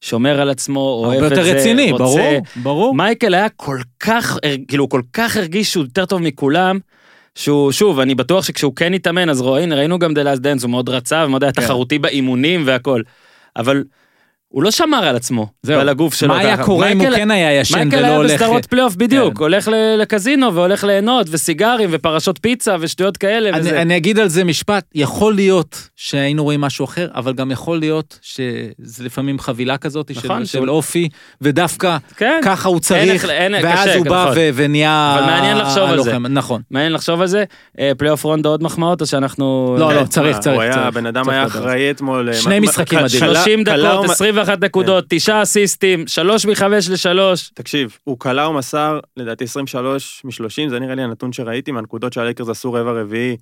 שומר על עצמו, אוהב את זה, יותר רציני, רוצה. ברור, ברור. מייקל היה כל כך, כאילו, כל כך הרגיש שהוא יותר טוב מכולם, שהוא, שוב, אני בטוח שכשהוא כן התאמן, אז רואים, ראינו גם The Last Dance, הוא מאוד רצה ומאוד היה כן. תחרותי באימונים והכל. אבל הוא לא שמר על עצמו, זהו. ועל הגוף שלו. מה היה. קורה אם הוא מייקל- כן היה ישן מייקל ולא היה הולך... בסדרות פלייאוף בדיוק, כן. הולך ל- לקזינו והולך ליהנות וסיגרים ופרשות פיצה ושטויות כאלה אני, וזה. אני אגיד על זה משפט, יכול להיות שהיינו רואים משהו אחר, אבל גם יכול להיות שזה לפעמים חבילה כזאת נכון, של, של אופי, ודווקא כן, ככה הוא צריך, ואז קשה, הוא בא נכון. ו- ונהיה אבל מעניין לחשוב על זה. הלוחם, נכון. מעניין לחשוב על זה. אה, פלייאוף רונדו עוד מחמאות או שאנחנו... לא, אה, לא, צריך, מה, צריך, היה, צריך. הבן אדם היה. אחראי אתמול. שני משחקים מדהים. קלה- 30 קלה דקות, ומ- 21 נקודות, תשעה אסיסטים, שלוש מחמש לשלוש. תקשיב, הוא קלע ומסר, לדעתי 23 מ-30, זה נראה לי הנתון שראיתי מהנקודות שהלייקרס עשו רבע רביעי.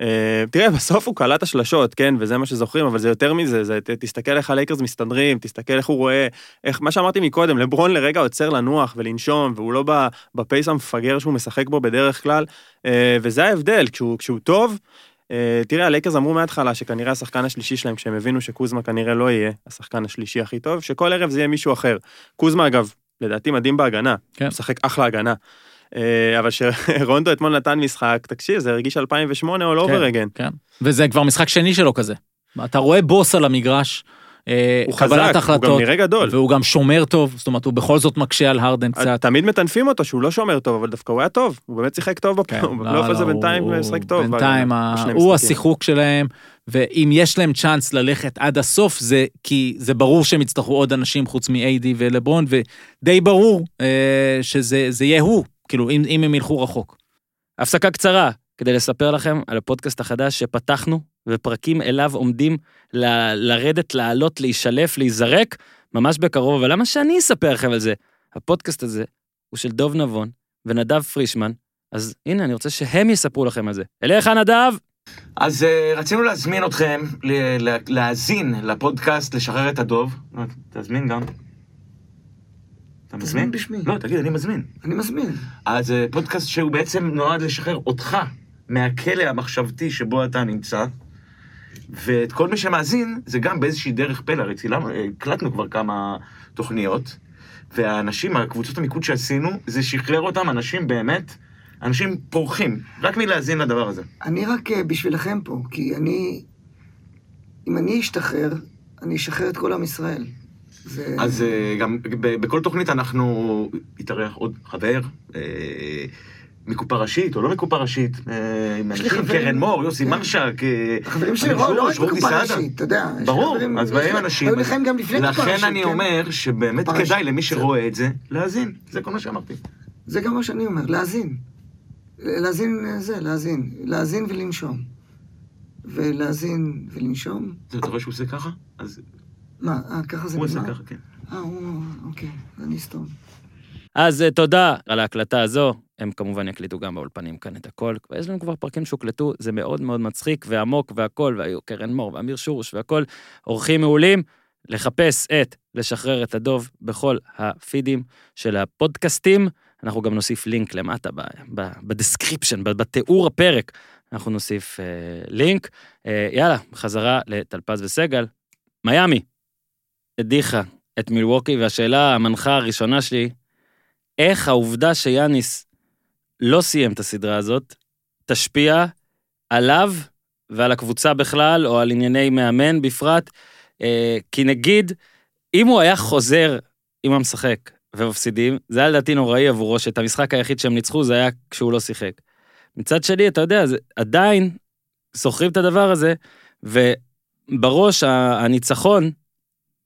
אה, תראה, בסוף הוא קלע את השלשות, כן, וזה מה שזוכרים, אבל זה יותר מזה, זה, ת- תסתכל איך הלייקרס מסתדרים, תסתכל איך הוא רואה, איך, מה שאמרתי מקודם, לברון לרגע עוצר לנוח ולנשום, והוא לא ב pace המפגר שהוא משחק בו בדרך כלל, אה, וזה ההבדל, כשהוא, כשהוא טוב, תראה, הלייקרס אמרו מההתחלה שכנראה השחקן השלישי שלהם, כשהם הבינו שקוזמה כנראה לא יהיה השחקן השלישי הכי טוב, שכל ערב זה יהיה מישהו אחר. קוזמה, אגב, לדעתי מדהים בהגנה, כן. משחק אחלה הגנה. אה, אבל שרונדו אתמול נתן משחק, תקשיב, זה הרגיש 2008 all over כן. again. כן. וזה כבר משחק שני שלו כזה. אתה רואה בוס על המגרש, אה, הוא קבלת חזק, הוא גם החלטות, נראה גדול. והוא גם שומר טוב, זאת אומרת, הוא בכל זאת מקשה על הרדן קצת. תמיד מטנפים אותו שהוא לא שומר טוב, אבל דווקא הוא היה טוב, הוא באמת שיחק טוב כן, בפלייאוף לא, בפלייאוף הזה לא, בינתיים הוא- הוא משחק טוב. בינתיים, ה- הוא. השיחוק שלהם, ואם יש להם צ'אנס ללכת עד הסוף, זה כי זה ברור שהם יצטרכו עוד אנשים חוץ מ-AD ולברון, ודי ברור אה, שזה זה יהיה הוא, כאילו, אם, אם הם ילכו רחוק. הפסקה קצרה כדי לספר לכם על הפודקאסט החדש שפתחנו, ופרקים אליו עומדים ל- לרדת, לעלות, להישלף, להיזרק, ממש בקרוב, אבל למה שאני אספר לכם על זה? הפודקאסט הזה הוא של דוב נבון ונדב פרישמן, אז הנה, אני רוצה שהם יספרו לכם על זה. אליך, נדב! אז uh, רצינו להזמין אתכם ל- ל- להאזין לפודקאסט לשחרר את הדוב. לא, תזמין גם. אתה מזמין? בשמי. לא, תגיד, אני מזמין. אני מזמין. אז uh, פודקאסט שהוא בעצם נועד לשחרר אותך מהכלא המחשבתי שבו אתה נמצא. ואת כל מי שמאזין, זה גם באיזושהי דרך פלא, הרי צילמנו, הקלטנו כבר כמה תוכניות, והאנשים, הקבוצות המיקוד שעשינו, זה שחרר אותם, אנשים באמת, אנשים פורחים, רק מלהאזין לדבר הזה. אני רק אה, בשבילכם פה, כי אני... אם אני אשתחרר, אני אשחרר את כל עם ישראל. זה... אז אה, גם בכל תוכנית אנחנו יתארח עוד חבר, אה, מקופה ראשית או לא מקופה ראשית, אה, עם אנשים, חברים, קרן מור, יוסי כן. מרשק, אה, החברים שלי, לא, לא רק סעדה. ראשית, אתה יודע. ברור, חברים- אז באים אנשים, היו לכם גם לפני קופה ראשית. לכן אני כן. אומר שבאמת כדאי למי בסדר. שרואה את זה, להאזין, זה כל מה שאמרתי. זה גם מה שאני אומר, להאזין. להאזין זה, להאזין. להאזין ולנשום. ולהאזין ולנשום. זה, אתה רואה שהוא עושה ככה? אז מה, אה, ככה זה הוא עושה נגמר? ככה, כן. אה, הוא... אוקיי, אני אסתום. אז תודה על ההקלטה הזו. הם כמובן יקליטו גם באולפנים כאן את הכל. יש לנו כבר פרקים שהוקלטו, זה מאוד מאוד מצחיק ועמוק והכל, והיו קרן מור ואמיר שורוש והכל, אורחים מעולים. לחפש את לשחרר את הדוב בכל הפידים של הפודקאסטים. אנחנו גם נוסיף לינק למטה ב description, בתיאור הפרק. אנחנו נוסיף אה, לינק. אה, יאללה, חזרה לטלפז וסגל. מיאמי, הדיחה את מילווקי, והשאלה המנחה הראשונה שלי, איך העובדה שיאניס לא סיים את הסדרה הזאת, תשפיע עליו ועל הקבוצה בכלל, או על ענייני מאמן בפרט, אה, כי נגיד, אם הוא היה חוזר עם המשחק ומפסידים, זה היה לדעתי נוראי עבורו, שאת המשחק היחיד שהם ניצחו זה היה כשהוא לא שיחק. מצד שני, אתה יודע, זה, עדיין זוכרים את הדבר הזה, ובראש הניצחון,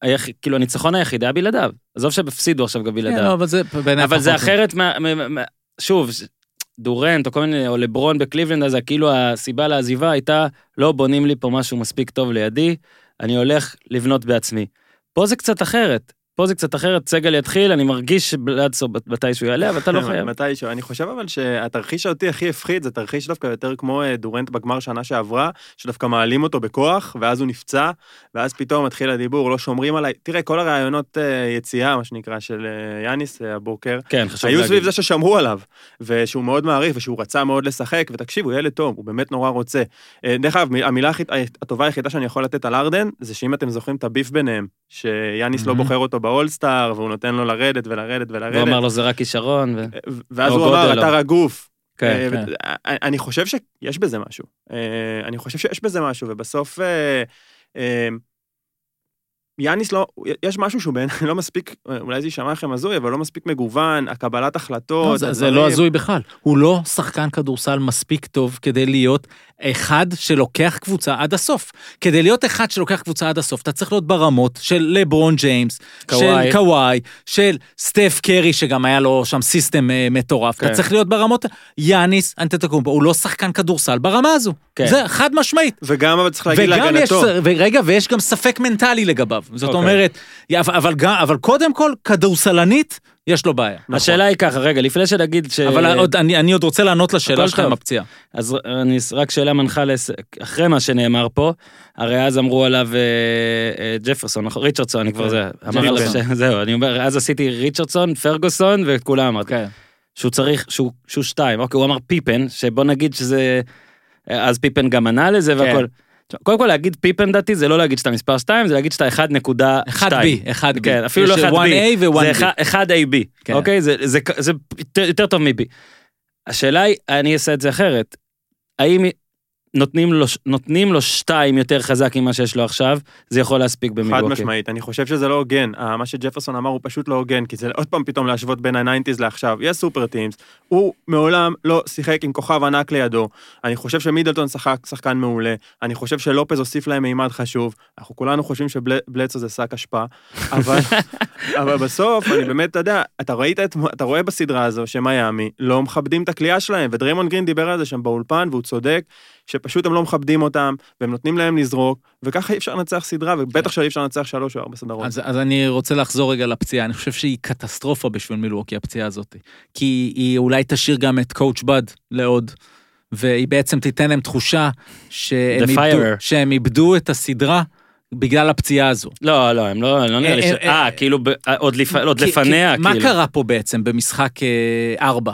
היח, כאילו הניצחון היחיד היה בלעדיו. עזוב שהם הפסידו עכשיו גם בלעדיו. כן, לא, אבל זה בעיניי אבל זה אחרת מה... מה- מה- שוב, דורנט או כל מיני, או לברון בקליבלנד, אז כאילו הסיבה לעזיבה הייתה, לא בונים לי פה משהו מספיק טוב לידי, אני הולך לבנות בעצמי. פה זה קצת אחרת. פה זה קצת אחרת, סגל יתחיל, אני מרגיש שבלאדסו מתי שהוא יעלה, אבל אתה לא (laughs) חייב. מתישהו. אני חושב אבל שהתרחיש שאותי הכי הפחיד זה תרחיש דווקא יותר כמו אה, דורנט בגמר שנה שעברה, שדווקא מעלים אותו בכוח, ואז הוא נפצע, ואז פתאום מתחיל הדיבור, לא שומרים עליי. תראה, כל הרעיונות אה, יציאה, מה שנקרא, של אה, יאניס הבוקר, כן, חשוב היו להגיד. סביב זה ששמרו עליו, ושהוא מאוד מעריך, ושהוא רצה מאוד לשחק, ותקשיב, הוא ילד טוב, הוא באמת נורא רוצה. דרך אגב, המילה הטובה היחידה שאני יכול לתת על ארדן, זה שאם אתם זוכרים את הביף ביניהם, שיאניס לא Mhm. בוחר אותו באולסטאר, והוא נותן לו לרדת ולרדת ולרדת, אמר לו זה רק כישרון, ו... ואז הוא אמר, אתה או- רגוף. כן. אה, ו- אה, אני חושב שיש בזה משהו. אה, אני חושב שיש בזה משהו, ובסוף... יאניס לא, יש משהו שהוא בעיניי לא מספיק, אולי זה יישמע לכם הזוי, אבל לא מספיק מגוון, הקבלת החלטות, לא, זה, זה. לא הזוי בכלל. הוא לא שחקן כדורסל מספיק טוב כדי להיות אחד שלוקח קבוצה עד הסוף. כדי להיות אחד שלוקח קבוצה עד הסוף, אתה צריך להיות ברמות של לברון ג'יימס. של קוואי, של סטף קרי, שגם היה לו שם system אה, מטורף. כן. אתה צריך להיות ברמות... יאניס אנטטוקומפו, הוא לא שחקן כדורסל ברמה הזו. כן. זה חד משמעית. וגם אבל צריך להגיד וגם יש, להגנתו. ורגע, ויש גם ספק מנטלי לגביו. זאת אוקיי. אומרת, אבל, אבל, גם- אבל קודם כל, כדורסלנית, יש לו בעיה. השאלה היא ככה, רגע, לפני שנגיד ש... אבל עוד, אני, אני עוד רוצה לענות לשאלה שלך עם. הפציעה. אז אני רק שאלה מנחה לס... אחרי מה שנאמר פה, הרי אז אמרו עליו אה, אה, ג'פרסון, נכון? ריצ'רדסון, אני כבר כן. זה, אמר עליו ש... זהו, אני אומר, אז עשיתי ריצ'רדסון, פרגוסון, ואת כולם אמרתי. כן. שהוא צריך, שהוא, שהוא שתיים, אוקיי, הוא אמר פיפן, שבוא נגיד שזה... אז פיפן גם ענה לזה כן. והכל. קודם כל להגיד פיפן דעתי זה לא להגיד שאתה מספר 2, זה להגיד שאתה 1.2. 1B, 1B. כן, אפילו לא יש 1B. 1A ו-1B. זה 1AB, כן. אוקיי? זה, זה, זה יותר טוב מ-B. השאלה היא, אני אעשה את זה אחרת. האם נותנים לו, נותנים לו שתיים יותר חזק ממה שיש לו עכשיו, זה יכול להספיק חד במילווקי. משמעית, אני חושב שזה לא הוגן. אה, מה שג'פרסון אמר הוא פשוט לא הוגן, כי זה עוד פעם פתאום להשוות בין ה nineties לעכשיו. יש super teams, הוא מעולם לא שיחק עם כוכב ענק לידו. אני חושב שמידלטון שחק שחקן מעולה, אני חושב שלופז הוסיף להם מימד חשוב. אנחנו כולנו חושבים שבלצו זה שק אשפה, (laughs) אבל, אבל בסוף, אני באמת, אתה יודע, אתה ראית את, אתה רואה בסדרה הזו שמיאמי לא מכבדים את הכלייה שלהם, ודריימון גרין דיבר על זה שם באולפן, והוא צודק, שפשוט הם לא מכבדים אותם, והם נותנים להם לזרוק, וככה אי אפשר לנצח סדרה, ובטח שאי אפשר לנצח שלוש או ארבע סדרות. אז, אז אני רוצה לחזור רגע לפציעה, אני חושב שהיא קטסטרופה בשביל מילווקי, הפציעה הזאת. כי היא אולי תשאיר גם את קואוצ' בד לעוד, והיא בעצם תיתן להם תחושה שהם, איבדו. שהם איבדו את הסדרה בגלל הפציעה הזו. לא, לא, הם לא, לא נראה לי ש... אה, אה, אה, כאילו, ב- אה, עוד לפ- עוד כי- לפניה, כי כאילו. מה קרה פה בעצם במשחק אה, ארבע?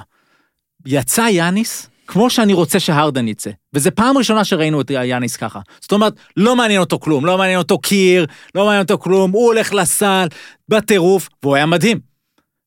יצא יאניס, כמו שאני רוצה שהרדן יצא, וזו פעם ראשונה שראינו את יאניס ככה. זאת אומרת, לא מעניין אותו כלום, לא מעניין אותו קיר, לא מעניין אותו כלום, הוא הולך לסל, בטירוף, והוא היה מדהים.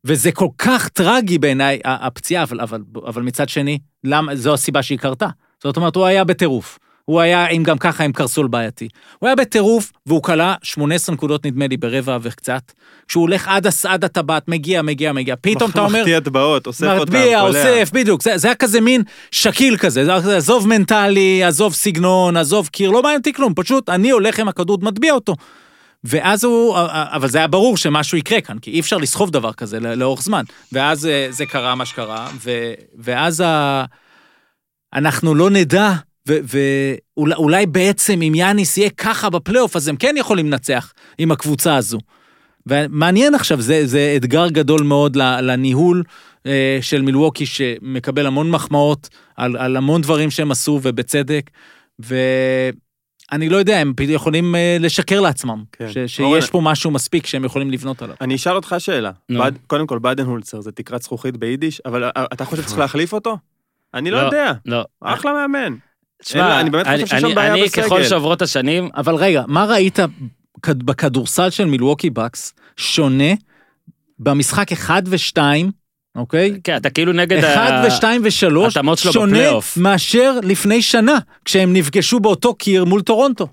וזה כל כך טרגי בעיניי, הפציעה, אבל, אבל, אבל מצד שני, למה, זו הסיבה שהיא קרתה. זאת אומרת, הוא היה בטירוף. הוא היה עם גם ככה עם קרסול בעייתי. הוא היה בטירוף, והוא כלה 18 נקודות נדמה לי ברבע וקצת. כשהוא הולך עד, הס- עד הטבעת, מגיע, מגיע, מגיע. פתאום אתה אומר, מחטיא טבעות, אוסף אותם, מטביע, קולע. אוסף, בדיוק. זה, זה היה כזה מין שקיל כזה, זה היה עזוב מנטלי, עזוב סגנון, עזוב קיר, לא מעניין אותי כלום, פשוט אני הולך עם הכדור, מטביע אותו. ואז הוא, אבל זה היה ברור שמשהו יקרה כאן, כי אי אפשר לסחוב דבר כזה לא- לאורך זמן. ואז אה, זה קרה מה שקרה, ו, ואז ה... אנחנו לא נדע, ואולי בעצם אם יאניס יהיה ככה בפלייאוף, אז הם כן יכולים לנצח עם הקבוצה הזו. ומעניין עכשיו, זה, זה אתגר גדול מאוד לניהול, אה, של מילווקי, שמקבל המון מחמאות על, על המון דברים שהם עשו, ובצדק, ואני לא יודע, הם יכולים אה, לשקר לעצמם, כן. ש, שיש אורן- פה משהו מספיק שהם יכולים לבנות עליו. אני אשאל אותך שאלה. נו. בד- קודם כל, בדן הולצר זה תקרת זכוכית ביידיש, אבל אה, אתה חושב שצריך להחליף אותו? אני לא לא. יודע. לא. אחלה מאמן. תשמע, אני באמת חושב שיש שם אני- בעיה אני, בסגל. ככל שעוברות השנים, אבל רגע, מה ראית כד- בכדורסל של מילווקי בקס שונה במשחק 1 ו-2, אוקיי? כן, אתה כאילו נגד... 1 ה- ו-2 ו-3, התאמות שלו שונה בפלייאוף. מאשר לפני שנה, כשהם נפגשו באותו קיר מול טורונטו.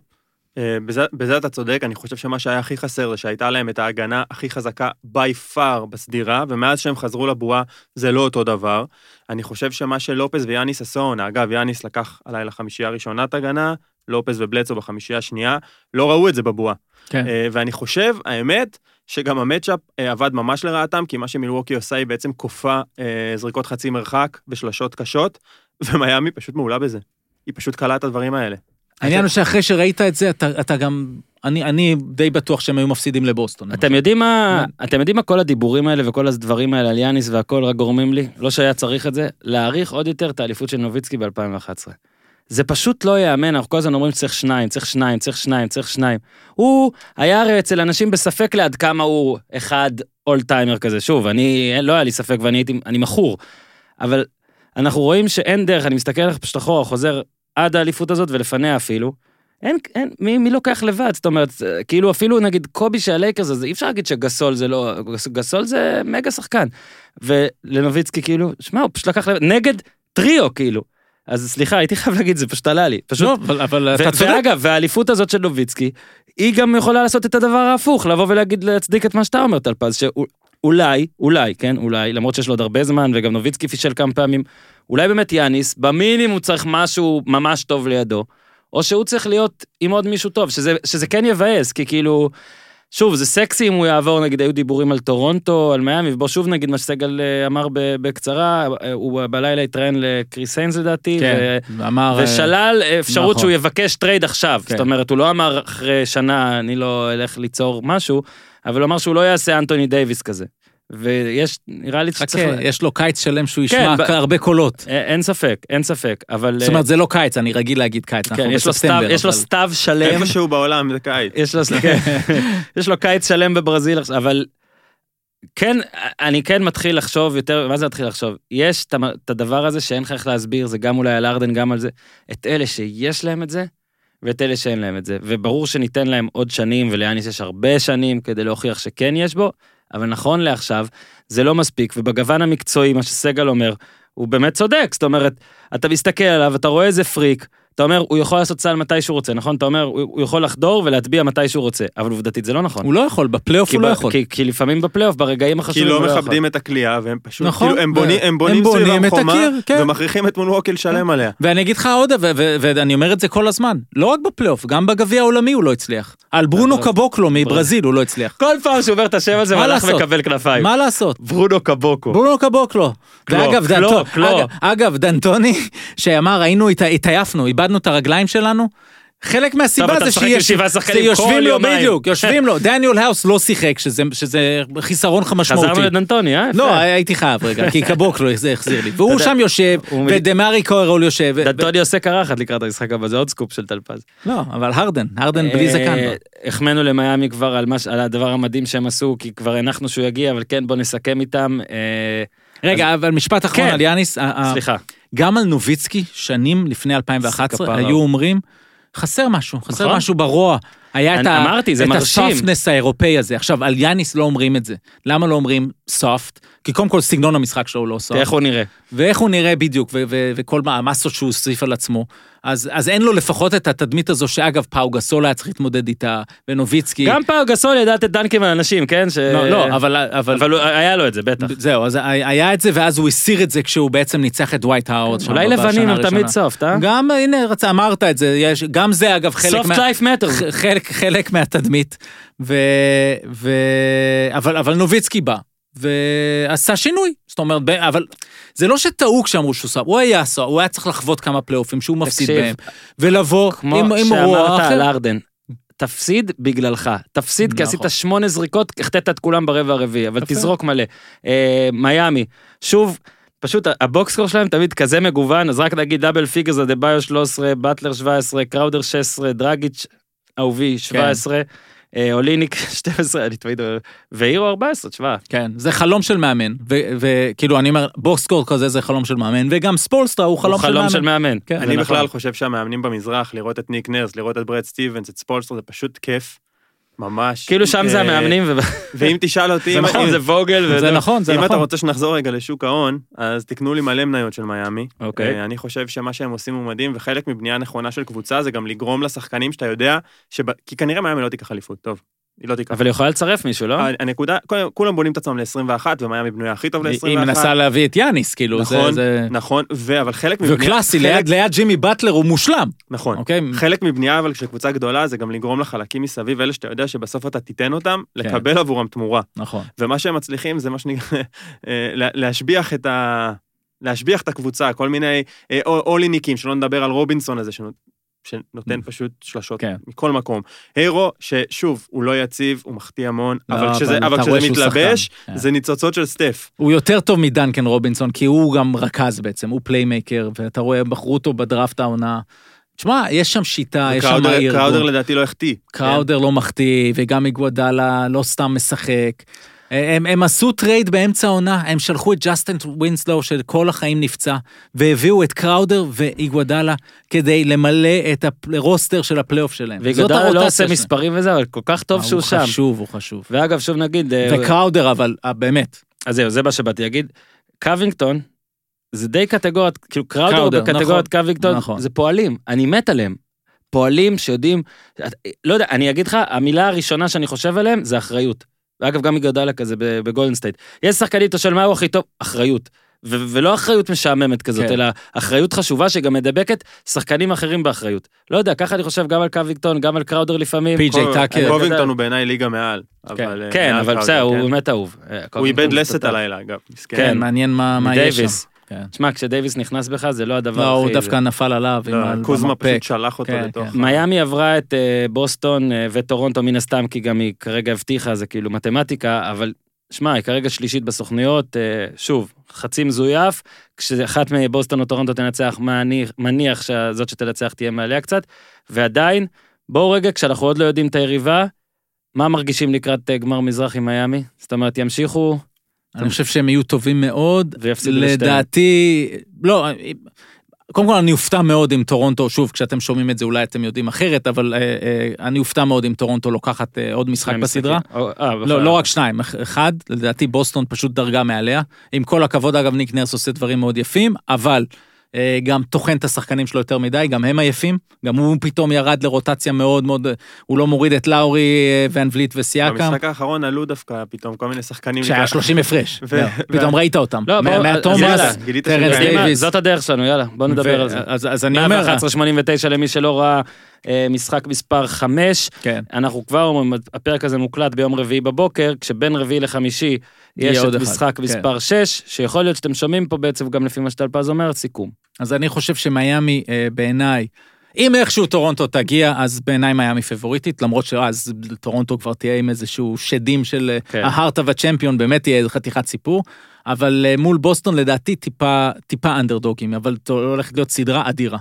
אה, בזה, בזה אתה צודק, אני חושב שמה שהיה הכי חסר זה שהייתה להם את ההגנה הכי חזקה by far בסדירה, ומאז שהם חזרו לבועה זה לא אותו דבר. אני חושב שמה שלופס ויאניס עשו, אגב, יאניס לקח עליי לחמישייה הראשונה את הגנה, לופס ובלצו בחמישייה השנייה, לא ראו את זה בבועה. כן. אה, ואני חושב, האמת, שגם המצ'אפ אה, עבד ממש לרעתם, כי מה שמילווקי עושה היא בעצם כופה זריקות חצי מרחק ושלשות קשות, (laughs) ומיאמי פשוט מעולה בזה. היא פשוט קלה את הדברים האלה. העניין הוא שאחרי שראית את זה, אתה, אתה גם... אני, אני די בטוח שהם היו מפסידים לבוסטון. אתם יודעים מה, אתם יודעים מה כל הדיבורים האלה וכל הדברים האלה על יאניס והכל רק גורמים לי? לא שהיה צריך את זה, להעריך עוד יותר את האליפות של נוביצקי ב-2011. זה פשוט לא ייאמן, אנחנו כל הזמן אומרים שצריך שניים, צריך שניים, צריך שניים, צריך שניים. הוא היה הרי אצל אנשים בספק לעד כמה הוא אחד all timer כזה. שוב, אני, לא היה לי ספק ואני הייתי, אני מכור. אבל אנחנו רואים שאין דרך, אני מסתכל עליך פשוט אחורה, חוזר עד האליפות הזאת ולפניה אפילו. אין, אין, מי, מי לוקח לבד? זאת אומרת, זה- כאילו אפילו נגיד קובי של הלייקרס, אז אי אפשר להגיד שגסול זה לא, גס- גסול זה מגה שחקן. ולנוביצקי כאילו, שמע, הוא פשוט לקח לבד, נגד טריו כאילו. אז סליחה, הייתי חייב להגיד, זה פשוט עלה לי. פשוט, לא, אבל, אבל אתה צודק. ואגב, והאליפות הזאת של נוביצקי, היא גם יכולה לעשות את הדבר ההפוך, לבוא ולהגיד, להצדיק את מה שאתה אומר, טלפז, שאולי, אולי, כן, אולי, למרות שיש לו עוד הרבה זמן, וגם נוביצקי פישל כמה פעמים, אולי באמת יאניס, במינימום צריך משהו ממש טוב לידו, או שהוא צריך להיות עם עוד מישהו טוב, שזה, שזה כן יבאס, כי כאילו, שוב, זה סקסי אם הוא יעבור, נגיד, היו דיבורים על טורונטו, על מיאמי, ובוא שוב נגיד מה שסגל אה, אמר בקצרה, אה, הוא בלילה התראיין לקריס היינס לדעתי, כן, ו- אמר... אה, ושלל אפשרות נכון. שהוא יבקש טרייד עכשיו. כן. זאת אומרת, הוא לא אמר אחרי שנה, אני לא אלך ליצור משהו, אבל הוא אמר שהוא לא יעשה אנטוני דייוויס כזה. ויש, נראה לי חכה, שצריך... יש לו קיץ שלם שהוא כן, ישמע ב- הרבה קולות. אה, אין ספק, אין ספק, אבל... זאת אומרת, זה לא קיץ, אני רגיל להגיד קיץ, אנחנו כן, יש לו סתיו, בספטמבר. יש לו אבל- סתיו שלם, איפשהו בעולם זה קיץ. יש לו, כן, (laughs) יש לו קיץ שלם בברזיל עכשיו, אבל כן, אני כן מתחיל לחשוב יותר, מה זה מתחיל לחשוב? יש את הדבר הזה שאין לך איך להסביר, זה גם אולי על ארדן, גם על זה, את אלה שיש להם את זה, ואת אלה שאין להם את זה. וברור שניתן להם עוד שנים, וליאניס יש הרבה שנים כדי להוכיח שכן יש בו, אבל נכון לעכשיו, זה לא מספיק, ובגוון המקצועי, מה שסגל אומר, הוא באמת צודק, זאת אומרת, אתה מסתכל עליו, אתה רואה איזה פריק, אתה אומר, הוא יכול לעשות סל מתי שהוא רוצה, נכון? אתה אומר, הוא יכול לחדור ולהטביע מתי שהוא רוצה, אבל עובדתית זה לא נכון. הוא לא יכול, בפלייאוף כי הוא לא יכול. כי, כי לפעמים בפלייאוף, ברגעים כי החשובים, לא הוא יכול. מכבדים את הכלייה, והם פשוט, נכון, כאילו, הם בונים- הם הם בונים בונים סביבם את הקיר, כן. ומכריחים את מונווקל לשלם עליה. ואני אגיד לך עוד, ו- ו- ואני אומר את זה כל הזמן, לא רק בפלייאוף, גם בגביע העולמי הוא לא הצליח. על ברונו קבוקלו מברזיל הוא לא הצליח. כל פעם שהוא אומר את השם הזה, לעשות? מקבל כנפיים. מה לעשות? ברונו קבוקו. ברונו קבוקלו. קלו, ואגב, קלו, דנטו- קלו. אגב- אגב, דנטוני, שאמר, היינו, הת- התעייפנו, איבדנו את הרגליים שלנו, חלק מהסיבה אתה זה שיש... זה יושבים לו, יומיים. בדיוק, יושבים לו. (laughs) דניאל האוס לא שיחק, שזה- שזה חיסרון משמעותי. חזרנו לדנטוני, אה? לא. הייתי חייב רגע, כי (laughs) קבוקלו זה החזיר לי. והוא שם יושב, ודמארי קרול יושב. דנטוני עושה קרחת לקראת המשחק הבא, זה עוד סקופ של טלפז. לא, אבל הרדן, הרדן בלי זקן. אה, החמאנו למיאמי כבר על הדבר המדהים שהם עשו, כי כבר הנחנו שהוא יגיע, אבל כן, בוא נסכם איתם. אה, רגע, אבל משפט אחרון כן. על יאניס. סליחה. גם על נוביצקי, שנים לפני 2011, כפרה. היו אומרים, חסר משהו, חסר נכון. משהו ברוע. היה את אמרתי, את. ה softness האירופאי הזה. עכשיו, על יאניס לא אומרים את זה. למה לא אומרים soft? כי קודם כל סגנון המשחק שלו הוא לא soft. הוא נראה. ואיך הוא נראה בדיוק, ו- ו- וכל המסות שהוא הוסיף על עצמו. אז אז אין לו לפחות את התדמית הזו, שאגב, פאו גסול היה צריך להתמודד איתה, ונוביצקי. גם פעם גסול ידע לתת דנקים על אנשים, כן? ש- לא, לא, אבל... אבל... אבל הוא- היה לו את זה, בטח. זהו, אז היה את זה, ואז הוא הסיר את זה כשהוא בעצם ניצח את דווייט האוורד. שם אולי לבנים הם. תמיד soft, אה? גם, הנה, רצה, אמרת את זה, יש, גם זה אגב חלק soft lives matter. חלק מהתדמית, ו, ו, אבל, אבל נוביצקי בא, ועשה שינוי, זאת אומרת, ב- אבל זה לא שטעו כשאמרו שהוא סוף, הוא היה סוף, הוא היה צריך לחוות כמה פלייאופים שהוא מפסיד תקשיב, בהם, ולבוא כמו עם, עם רוח, שאמרת על אחר. ארדן, תפסיד בגללך. תפסיד כי נכון. עשית שמונה זריקות, החטאת את כולם ברבע הרביעי, אבל יפה. תזרוק מלא. אה, מיאמי, שוב, פשוט הבוקסקור שלהם תמיד כזה מגוון, אז רק להגיד דאבל פיגר זה דה-ביו 13, באטלר 17, קראודר 16, דרגיץ' אהובי 17, אה, אוליניק (laughs) 12, אני תמיד אוהב, והירו 14, תשמע. כן, זה חלום של מאמן, ו- וכאילו אני אומר, box score כזה זה חלום של מאמן, וגם ספולסטרה הוא חלום הוא של חלום מאמן. של מאמן. כן. אני נכון. בכלל חושב שהמאמנים במזרח, לראות את ניק נרס, לראות את ברד סטיבנס, את ספולסטרה, זה פשוט כיף. ממש. כאילו שם זה אה, המאמנים, ואם תשאל אותי, אם- נכון, אם- זה ווגל, זה נכון, זה אם אתה נכון. רוצה שנחזור רגע לשוק ההון, אז תקנו לי מלא מניות של מיאמי. אוקיי. אה, אני חושב שמה שהם עושים הוא מדהים, וחלק מבנייה נכונה של קבוצה זה גם לגרום לשחקנים שאתה יודע. כי כנראה מיאמי לא תיקח אליפות, טוב, היא לא תיקח. אבל היא יכולה לצרף מישהו, לא? הנקודה, כולם- בונים את עצמם ל-21, ומיאמי בנויה הכי טוב ל-21. היא מנסה להביא את יאניס, כאילו. נכון, זה... נכון, ו... אבל חלק מבנייה... וקלאסי, חלק- ליד, ליד ג'ימי באטלר הוא מושלם, נכון. אוקיי? חלק מבנייה אבל של קבוצה גדולה זה גם לגרום לחלקים מסביב, אלה שאתה יודע שבסוף אתה תיתן אותם, כן. לקבל עבורם תמורה. נכון. ומה שהם מצליחים זה מה שנקרא, (laughs) אה, לה- להשביח את ה... להשביח את הקבוצה, כל מיני אה, אול- אוליניקים, שלא נדבר על רובינסון הזה, שנות- שנותן פשוט שלשות כן. מכל מקום. הירו, ששוב, הוא לא יציב, הוא מחטיא המון, לא, אבל כשזה- אבל כשזה מתלבש, שחקן, כן. זה ניצוצות של סטף. הוא יותר טוב מדנקן רובינסון, כי הוא גם רכז בעצם, הוא playmaker, ואתה רואה, בחרו אותו בדראפט העונה. תשמע, יש שם שיטה, יש שם ארגון. קראודר לדעתי לא החטיא. קראודר לא מחטיא, וגם איגודלה לא סתם משחק. הם, הם עשו טרייד באמצע העונה, הם שלחו את ג'סטין ווינסלו שכל החיים נפצע, והביאו את קראודר ואיגוודלה כדי למלא את הרוסטר של הפלייאוף שלהם. איגוודלה עושה. מספרים וזה, אבל כל כך טוב אה, שהוא שם. הוא חשוב, הוא חשוב. ואגב, שוב נגיד, אה, וקראודר, אבל אה, באמת, אז זהו, זה מה שבאתי להגיד. קווינגטון, זה די קטגוריית, כאילו קראודר קראודר, בקטגוריית נכון, קווינגטון, נכון. זה פועלים, אני מת עליהם. פועלים שיודעים, לא יודע, אני אגיד לך, המילה הראשונה שאני חושב עליהם זה אחריות. ואגב, גם איגוודלה כזה ב- בגולדן סטייט. יש שחקנית, אתה שואל מה הוא הכי טוב? אחריות. ו- ולא אחריות משעממת כזאת, כן. אלא אחריות חשובה שגם מדבקת שחקנים אחרים באחריות. לא יודע, ככה אני חושב גם על קווינגטון, גם על קראודר לפעמים. פי.ג'יי קוב- טאקר. קובינגטון הוא בעיניי ליגה מעל. אבל, אה, כן, אבל בסדר, הוא כן. באמת אהוב. אה, הוא איבד זה לסת. הלילה, אגב. כן, מעניין מה מה יש שם. מדייוויס. כן. תשמע, כשדייוויס נכנס בך זה לא הדבר לא, הכי... הוא דווקא נפל עליו עם לא, קוזמה. פשוט שלח אותו כן, לתוך... כן. מיאמי עברה את אה, בוסטון אה, וטורונטו מן הסתם, כי גם היא כרגע הבטיחה, זה כאילו מתמטיקה, אבל שמע, היא כרגע שלישית בסיכויים, אה, שוב, חצי מזויף, כשאחת מבוסטון או טורונטו תנצח, מניח, מניח שזאת שתנצח תהיה מעליה קצת, ועדיין, בואו רגע, כשאנחנו עוד לא יודעים את היריבה, מה מרגישים לקראת גמר מזרח עם מיאמי? זאת אומרת, ימשיכו אני חושב שהם יהיו טובים מאוד. ויפסידו לשתיהם. לדעתי, לא, קודם כל אני אופתע מאוד אם טורונטו, שוב, כשאתם שומעים את זה אולי אתם יודעים אחרת, אבל אה, אה, אני אופתע מאוד אם טורונטו לוקחת אה, עוד משחק בסדרה. או- אה. לא, לא רק שניים, אח- אחד, לדעתי בוסטון פשוט דרגה מעליה. עם כל הכבוד, אגב, ניק נרס עושה דברים מאוד יפים, אבל גם טוחן את השחקנים שלו יותר מדי, גם הם עייפים. גם הוא פתאום ירד לרוטציה מאוד מאוד, הוא לא מוריד את לאורי, אה, ואן וליט וסיאקם, במשחק האחרון עלו דווקא פתאום כל מיני שחקנים. שהיה לקראת- 30 הפרש. פתאום ראית אותם. לא, מאט תומאס, טרנס דייוויס. זאת הדרך שלנו, יאללה, בוא נדבר על זה. אז אני אומר, 111-89 למי שלא ראה אה, משחק מספר 5. כן. אנחנו כבר אומרים, הפרק הזה מוקלט ביום רביעי בבוקר, כשבין רביעי לחמישי יש את אחד, משחק כן. מספר 6, שיכול להיות שאתם שומעים פה בעצם גם לפי מה שטלפז אומר, סיכום. אז אני חושב שמיאמי אה, בעיניי, אם איכשהו טורונטו תגיע, אז בעיניי מיאמי פבוריטית, למרות שאז טורונטו כבר תהיה עם איזשהו שדים של אה, כן. ה heart of a champion, באמת תהיה איזה חתיכת סיפור, אבל אה, מול בוסטון לדעתי טיפה, טיפה אנדרדוגים, אבל הולכת להיות סדרה אדירה.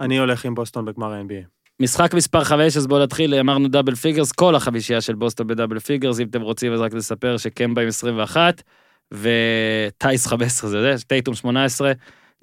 אני הולך עם בוסטון בגמר ה-NBA. משחק מספר 5, אז בואו נתחיל, אמרנו double figures, כל החמישייה של בוסטון ב double figures, אם אתם רוצים אז רק לספר שקמבה עם 21, וטייס 15, זה זה, טייטום 18,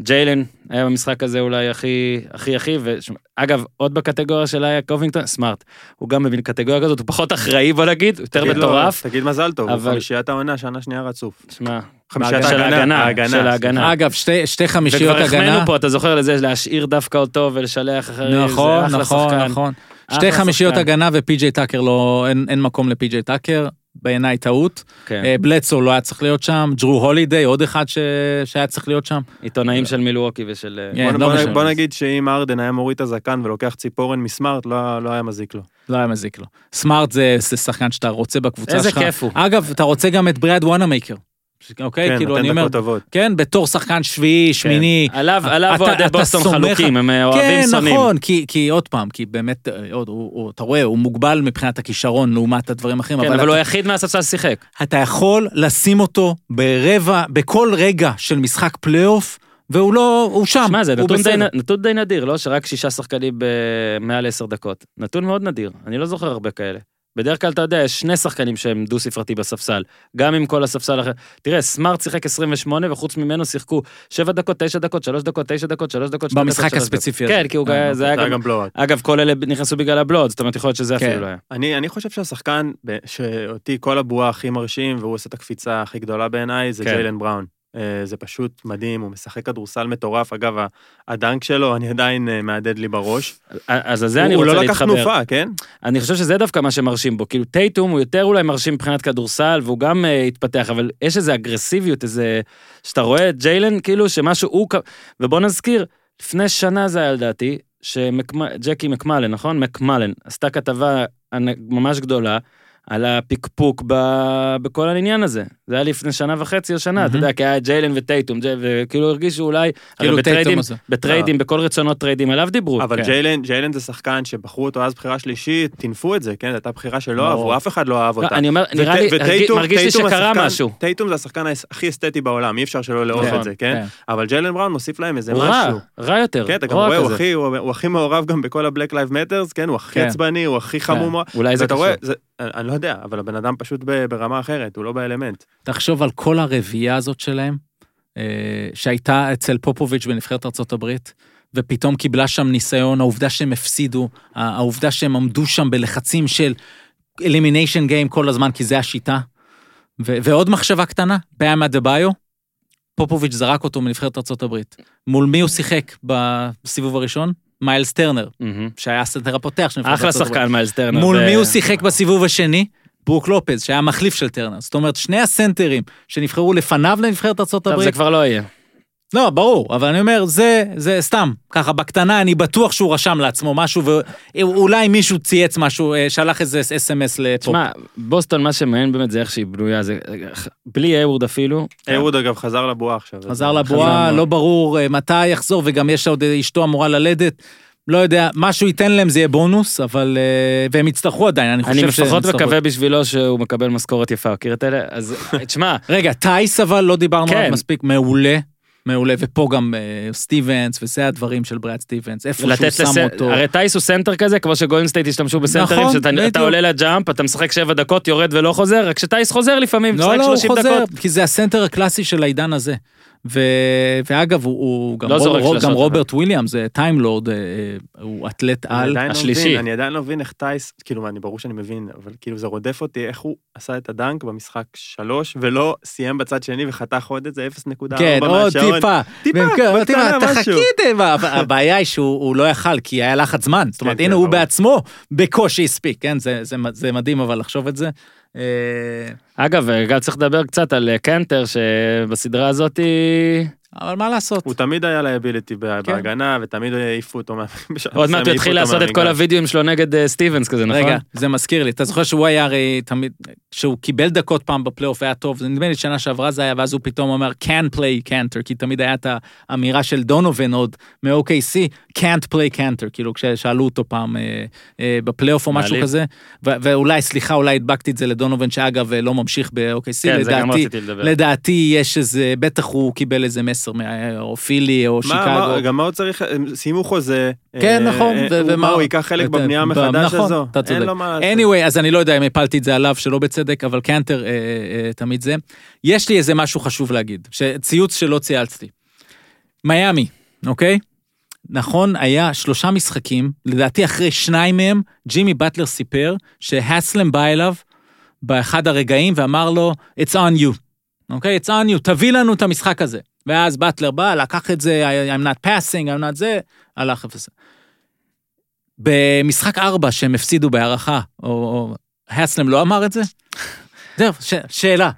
ג'יילן היה במשחק הזה אולי הכי הכי הכי, ואגב, עוד בקטגוריה של היה קובינגטון, סמארט, הוא גם מבין קטגוריה כזאת, הוא פחות אחראי בוא נגיד, יותר מטורף, תגיד מזל טוב, אבל- חמישיית העונה, שנה שנייה רצוף. שמע, חמישיית של ההגנה, ההגנה, של ההגנה. אגב, שתי, שתי חמישיות וכבר הגנה. החמאנו פה, אתה זוכר לזה, להשאיר דווקא אותו ולשלח אחרים, נכון, זה אחלה נכון, שחקן. נכון. שתי חמישיות שחקן. הגנה ופי.ג'יי טאקר לא, אין, אין מקום לפי.ג'יי טאקר, בעיניי טעות. כן. אה, בלדסו לא היה צריך להיות שם, ג'רו הולידיי, עוד אחד ש... שהיה צריך להיות שם. עיתונאים של מילווקי ושל... אה, כן, בוא- לא בוא-. בוא נגיד שאם ארדן היה מוריד את הזקן ולוקח ציפורן מסמארט, לא לא היה מזיק לו. לא היה מזיק לו. סמארט זה, זה שחקן שאתה רוצה בקבוצה איזה שלך. כיף הוא. אגב, אתה רוצה גם את בראד וואנמייקר, אוקיי? כן, כאילו, אני אומר. כן, בתור שחקן שביעי, שמיני. עליו, עליו אוהדי בוסטון חלוקים, הם אה, אוהבים כן, שונאים. נכון, כי, כי עוד פעם, כי באמת, אה, עוד, הוא, הוא, אתה רואה, הוא מוגבל מבחינת הכישרון לעומת הדברים האחרים, כן, אבל, אבל הוא היחיד מהספסל ששיחק. אתה יכול לשים אותו ברבע, בכל רגע של משחק פלייאוף, והוא לא, הוא שם, שמע, זה נתון די. נתון די נדיר, לא? שרק שישה שחקנים במעל עשר דקות. נתון מאוד נדיר, אני לא זוכר הרבה כאלה. בדרך כלל, אתה יודע, יש שני שחקנים שהם דו-ספרתי בספסל, גם אם כל הספסל אחר. תראה, סמארט שיחק 28, וחוץ ממנו שיחקו 7 דקות, 9 דקות, 3 דקות, 9 דקות, 3 דקות, 2 דקות, במשחק 3 דקות. הספציפי הזה. כן, כי הוא אה, היה- זה היה זה היה גם... גם בלואט. אגב, כל אלה נכנסו בגלל הבלוד, זאת אומרת, יכול להיות שזה כן. אפילו לא היה. אני, חושב שהשחקן שאותי כל הבועה הכי מרשים, והוא עושה את הקפיצה הכי גדולה בעיניי, זה כן. ג'יילן בראון. אה, זה פשוט מדהים, הוא משחק כדורסל מטורף. אגב, הדנק שלו, אני עדיין אה, מהדהד לי בראש. אז על זה אני רוצה הוא לא לקח להתחבר. תנופה, כן? אני חושב שזה דווקא מה שמרשים בו, כאילו טייטום הוא יותר אולי מרשים מבחינת כדורסל, והוא גם uh, התפתח, אבל יש איזה אגרסיביות, איזה... שאתה רואה את ג'יילן, כאילו שמשהו הוא... ובוא נזכיר, לפני שנה זה היה לדעתי, שג'קי מקמלן, נכון? מקמלן, עשתה כתבה ממש גדולה. על הפקפוק ב... בכל העניין הזה. זה היה לפני שנה וחצי או שנה, אתה מהמם. יודע, כי היה ג'יילן וטייטום, ג'י- וכאילו הרגישו אולי, כאילו בטריידים. בטריידים, בכל רצונות טריידים עליו דיברו. אבל כן. ג'יילן, ג'יילן זה שחקן שבחרו אותו אז בחירה שלישית, טינפו את זה, כן? זו הייתה בחירה שלא. אהבו, אף אחד לא אהב לא, אותה. אני אומר, נראה לי, מרגיש לי שקרה השחקן- משהו. טייטום זה השחקן הכי אסתטי בעולם, אי אפשר שלא לאהוב כן, את זה, כן? כן. אבל ג'יילן בראון מוסיף להם איזה הוא רע, משהו. רע יותר. כן, אתה גם רואה, הוא. הכי- הוא הוא הכי מעורב גם בכל ה-Black Lives Matters, כן? הוא הכי כן. עצבני, הוא הכי חמום. אולי זה קשור. זה- אני לא יודע, אבל הבן אדם פשוט ברמה אחרת, הוא לא באלמנט. תחשוב על כל הרביעייה הזאת שלהם, אה, שהייתה אצל פופוביץ' בנבחרת ארה"ב, ופתאום קיבלה שם ניסיון, העובדה שהם הפסידו, העובדה שהם עמדו שם בלחצים של elimination game כל הזמן, כי זה השיטה. ו- ועוד מחשבה קטנה, באם אדבאיו, פופוביץ' זרק אותו מנבחרת ארה"ב. מול מי הוא שיחק בסיבוב הראשון? מיילס טרנר. שהיה הסנטר הפותח אחלה. שחקן מיילס טרנר. מול מי הוא שיחק בסיבוב השני? ברוק לופז, שהיה מחליף של טרנר. זאת אומרת, שני הסנטרים שנבחרו לפניו לנבחרת ארצות טוב, זה כבר לא יהיה. לא, ברור, אבל אני אומר, זה, זה סתם, ככה, בקטנה, אני בטוח שהוא רשם לעצמו משהו, ואולי מישהו צייץ משהו, אה, שלח איזה אס.אם.אס לפה. תשמע, בוסטון, מה שמעניין באמת זה איך שהיא בנויה, זה בלי הייוורד אפילו. הייוורד אגב חזר לבועה עכשיו. חזר לבועה. לא ברור אה, מתי יחזור, וגם יש עוד, אה, אשתו אמורה ללדת. לא יודע, משהו ייתן להם זה יהיה בונוס, אבל... והם יצטרכו עדיין, אני חושב אני שהם לפחות יצטרכו. מקווה בשבילו שהוא מקבל משכורת יפה, מכיר את אלה? אז תשמע, רגע, טייס אבל לא דיברנו כן. עליו מספיק, מעולה. מעולה, ופה גם אה, סטיבנס, וזה הדברים של בראד סטיבנס, איפה שהוא שם לס... אותו. הרי טייס הוא סנטר כזה, כמו שגולדן סטייט השתמשו בסנטרים, נכון, שאתה בדיוק. עולה לג'אמפ, אתה משחק שבע דקות, יורד ולא חוזר, רק שטייס חוזר לפעמים, לא, משחק לא, הוא 30 חוזר, דקות. כי זה הסנטר הקלאסי של העידן הזה. ו... ואגב, הוא, הוא גם, לא רוב, רוב, גם. רוברט וויליאמס, זה טיימלורד, אה, הוא אתלט אני על. לא השלישי. מבין, אני עדיין לא מבין איך טייס, כאילו, אני ברור שאני מבין, אבל כאילו זה רודף אותי, איך הוא עשה את הדנק במשחק שלוש, ולא סיים בצד שני וחתך עוד איזה 0.4 כן, עוד מהשעון. טיפה. טיפה, מה, משהו. תחכי, אבל (laughs) הבעיה היא שהוא הוא לא יכל, כי היה לחץ זמן. זאת אומרת, כן, הנה כן, הוא. בעצמו בקושי הספיק, כן? זה- זה- זה מדהים אבל לחשוב את זה. אגב, גם צריך לדבר קצת על אה, קנטר, שבסדרה הזאת היא... אבל מה לעשות? הוא תמיד היה liability כן. בהגנה, ותמיד העיפו אותו מה... (laughs) עוד מעט הוא יתחיל לעשות את כל. הוידאוים שלו נגד אה, סטיבנס כזה, נכון? רגע, זה מזכיר לי, אתה זוכר שהוא היה הרי תמיד, כשהוא קיבל דקות פעם בפלייאוף היה טוב, זה נדמה לי שנה שעברה זה היה, ואז הוא פתאום אומר can play Kanter, כי תמיד היה את האמירה של דונובן עוד מ-OKC, can't play Kanter, כאילו כששאלו אותו פעם אה, בפלייאוף או משהו. כזה, ואולי, סליחה, אולי הדבקתי את זה לדונובן, שאגב לא ממשיך ב-OKC, כן, זה גם לדעתי. לדעתי יש איזה, בטח הוא קיבל איזה מסר, מה- או מה- שיקגו. מה- גם מה הוא צריך, סיימו חוזה. כן, אה, נכון, אה, מה, הוא ייקח חלק בבנייה מחדש נכון, הזו? אתה צודק. אין לו מה לעשות. anyway, אז אני לא יודע אם הפלתי את זה עליו שלא בצדק, אבל קנטר אה, אה, תמיד זה. יש לי איזה משהו חשוב להגיד, ציוץ שלא צייצתי. מיאמי, אוקיי? נכון, היה שלושה משחקים, לדעתי אחרי שניים מהם, ג'ימי באטלר סיפר שהסלם בא אליו באחד הרגעים ואמר לו, it's on you, אוקיי? it's on you, תביא לנו את המשחק הזה. ואז באטלר בא, לקח את זה, I'm not passing, I'm not זה, הלך אפס. במשחק ארבע שהם הפסידו בהערכה, או, או הסלם לא אמר את זה? (laughs) זהו, ש- שאלה.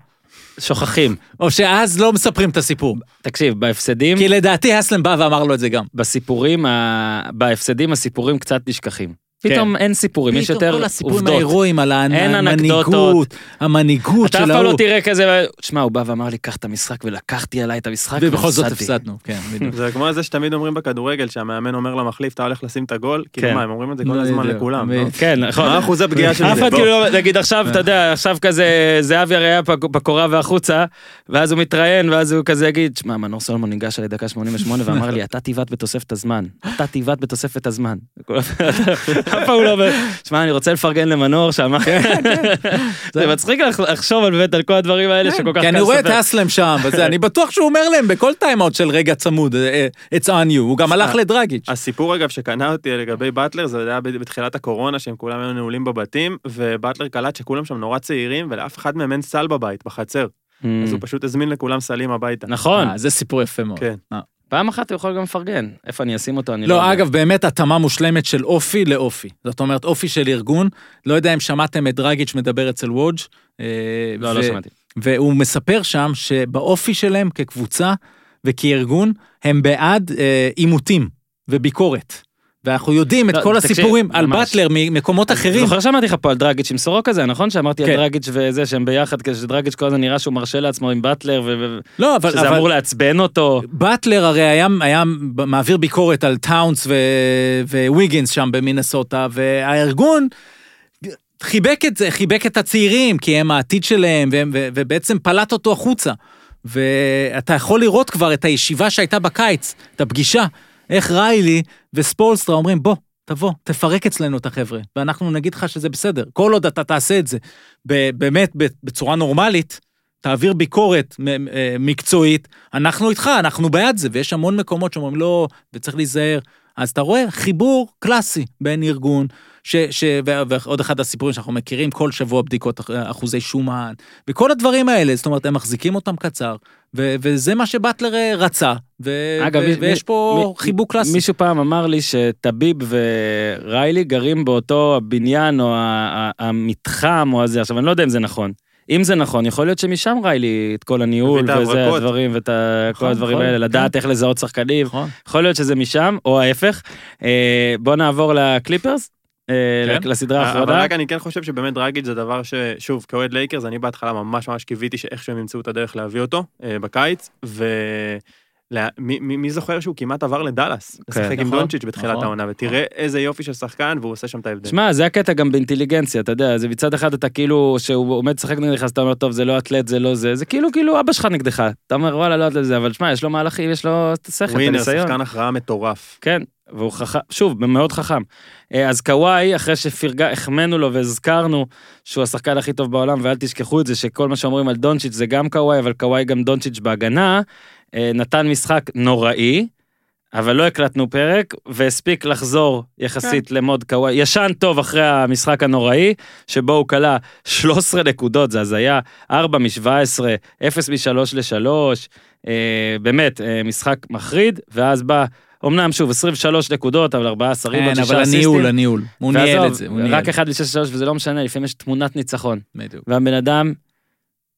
שוכחים. או שאז לא מספרים את הסיפור. תקשיב, בהפסדים, כי לדעתי הסלם בא ואמר לו את זה גם. בסיפורים, ה- בהפסדים הסיפורים קצת נשכחים. פתאום אין סיפורים, יש פתאום יותר כל הסיפורים עובדות. ההירואיים על אין המנהיגות, אנקדוטות. המנהיגות אתה של אף פעם ההוא. לא תראה כזה, שמע, הוא בא ואמר לי, קח את המשחק, ולקחתי עליי את המשחק, ובכל זאת והפסדתי." הפסדנו, כן, (laughs) בדיוק. זה כמו זה שתמיד אומרים בכדורגל, שהמאמן אומר למחליף, אתה הולך לשים את הגול, כאילו כן. מה, הם אומרים את זה כל לא הזמן לכולם, לא? כן, נכון. מה אחוז הפגיעה של אף זה? אחד בוא. כאילו, לא- נגיד עכשיו, אתה יודע, עכשיו כזה, זהבי הרי היה בק- בקורה והחוצה, ואז הוא מתראיין, ואז הוא כזה יגיד, שמע, מנור סולומון ניגש אליי דקה 88 ואמר לי, אתה תיבעט בתוספת הזמן, אתה תיבעט בתוספת הזמן. (laughs) אף פעם הוא לא אומר, שמע, אני רוצה לפרגן למנור שם. זה מצחיק לח- לחשוב על באמת על כל הדברים האלה שכל כך כי אני רואה את. האסלם שם, וזה, אני בטוח שהוא אומר להם בכל טיימאוט של רגע צמוד, אה, it's on you, הוא גם הלך לדרגיץ'. הסיפור אגב שקנה אותי לגבי באטלר זה היה בתחילת הקורונה שהם כולם היו נעולים בבתים ובאטלר קלט שכולם שם נורא צעירים ולאף אחד מהם אין סל בבית בחצר Mm. אז הוא פשוט הזמין לכולם סלים הביתה. נכון, אה, זה סיפור יפה מאוד. כן. פעם אחת הוא יכול גם לפרגן. איפה אני אשים אותו, אני לא לא, יודע. אגב, באמת התאמה מושלמת של אופי לאופי. זאת אומרת, אופי של ארגון, לא יודע אם שמעתם את דרגיץ' מדבר אצל וודג'. אה, לא, לא שמעתי. והוא מספר שם שבאופי שלהם כקבוצה וכארגון, הם בעד אה, עימותים וביקורת. ואנחנו יודעים את לא, כל תקשיב, הסיפורים על. באטלר ממקומות אחרים. זוכר שאמרתי לך פה על דרגיץ' עם סורוקה זה, נכון? שאמרתי על כן. דרגיץ' וזה, שהם ביחד, כזה שדרגיץ' כל הזמן נראה שהוא מרשה לעצמו עם באטלר, ו- לא, אבל... שזה אבל... אמור לעצבן אותו. באטלר הרי היה, היה מעביר ביקורת על טאונס ו... וויגינס שם במינסוטה, והארגון חיבק את זה, חיבק את הצעירים, כי הם העתיד שלהם, והם, ו... ובעצם פלט אותו החוצה. ואתה יכול לראות כבר את הישיבה שהייתה בקיץ, את הפגישה, איך ריילי וספולסטרה אומרים, בוא, תבוא, תפרק אצלנו את החבר'ה, ואנחנו נגיד לך שזה בסדר. כל עוד אתה תעשה את זה באמת בצורה נורמלית, תעביר ביקורת אה, מקצועית, אנחנו איתך, אנחנו בעד זה, ויש המון מקומות שאומרים לא, וצריך להיזהר. אז אתה רואה חיבור קלאסי בין ארגון, ש, ש, ועוד אחד הסיפורים שאנחנו מכירים, כל שבוע בדיקות אח- אחוזי שומן, וכל הדברים האלה, זאת אומרת, הם מחזיקים אותם קצר, ו, וזה מה שבטלר אה, רצה, ו, אגב, ו, מי- ויש פה מי- חיבוק קלאסי. מישהו פעם אמר לי שטביב וריילי גרים באותו הבניין או ה- ה- המתחם או הזה, עכשיו אני לא יודע אם זה נכון. אם זה נכון, יכול להיות שמשם ריילי את כל הניהול וזה. הדברים ואת ה- כל נכון, הדברים נכון, האלה, כן. לדעת איך לזהות שחקנים. נכון. יכול להיות שזה משם, או ההפך. אה, בוא נעבור לקליפרס, כן. לסדרה אבל האחרונה. רק אני כן חושב שבאמת דרגיץ' זה דבר ששוב כאוהד לייקרס אני בהתחלה ממש ממש קיוויתי שאיכשהו הם ימצאו את הדרך להביא אותו אה, בקיץ מי, מי זוכר שהוא כמעט עבר לדאלאס לשחק עם נכון, דונצ'יץ' בתחילת נכון. העונה ותראה איזה יופי של שחקן והוא עושה שם את ההבדל. שמע, זה הקטע גם באינטליגנציה, אתה יודע, זה מצד אחד אתה כאילו, שהוא עומד לשחק נגדך, אז אתה אומר, טוב, זה לא אתלט, זה לא זה, זה כאילו, כאילו אבא שלך נגדך. אתה אומר, וואלה, לא אתלט זה, אבל שמע, יש לו מהלכים, יש לו את ווינר. שחקן הכרעה מטורף. כן, והוא חכם, שוב, מאוד חכם. אה, אז קוואי, אחרי שפרגה, החמאנו לו והזכרנו שהוא השחקן הכי טוב בעולם, ואל תשכחו את זה, שכל מה שאומרים על דונצ'יץ' זה גם קוואי, אבל קוואי גם דונצ'יץ' בהגנה, נתן משחק נוראי. אבל לא הקלטנו פרק, והספיק לחזור יחסית למוד קוואי, ישן טוב אחרי המשחק הנוראי, שבו הוא כלה 13 נקודות, זה הזיה, 4 מ-17, 0 מ-3 ל-3, אה, באמת, אה, משחק מחריד, ואז בא, אמנם שוב, 23 נקודות, אבל 14 ריבון, כן, 6 אבל אסיסטים. הניהול, הניהול. הוא ניהל ועזוב, את זה, הוא ניהל. רק 1 ל-6 3 וזה לא משנה, לפעמים יש תמונת ניצחון. בדיוק. והבן אדם,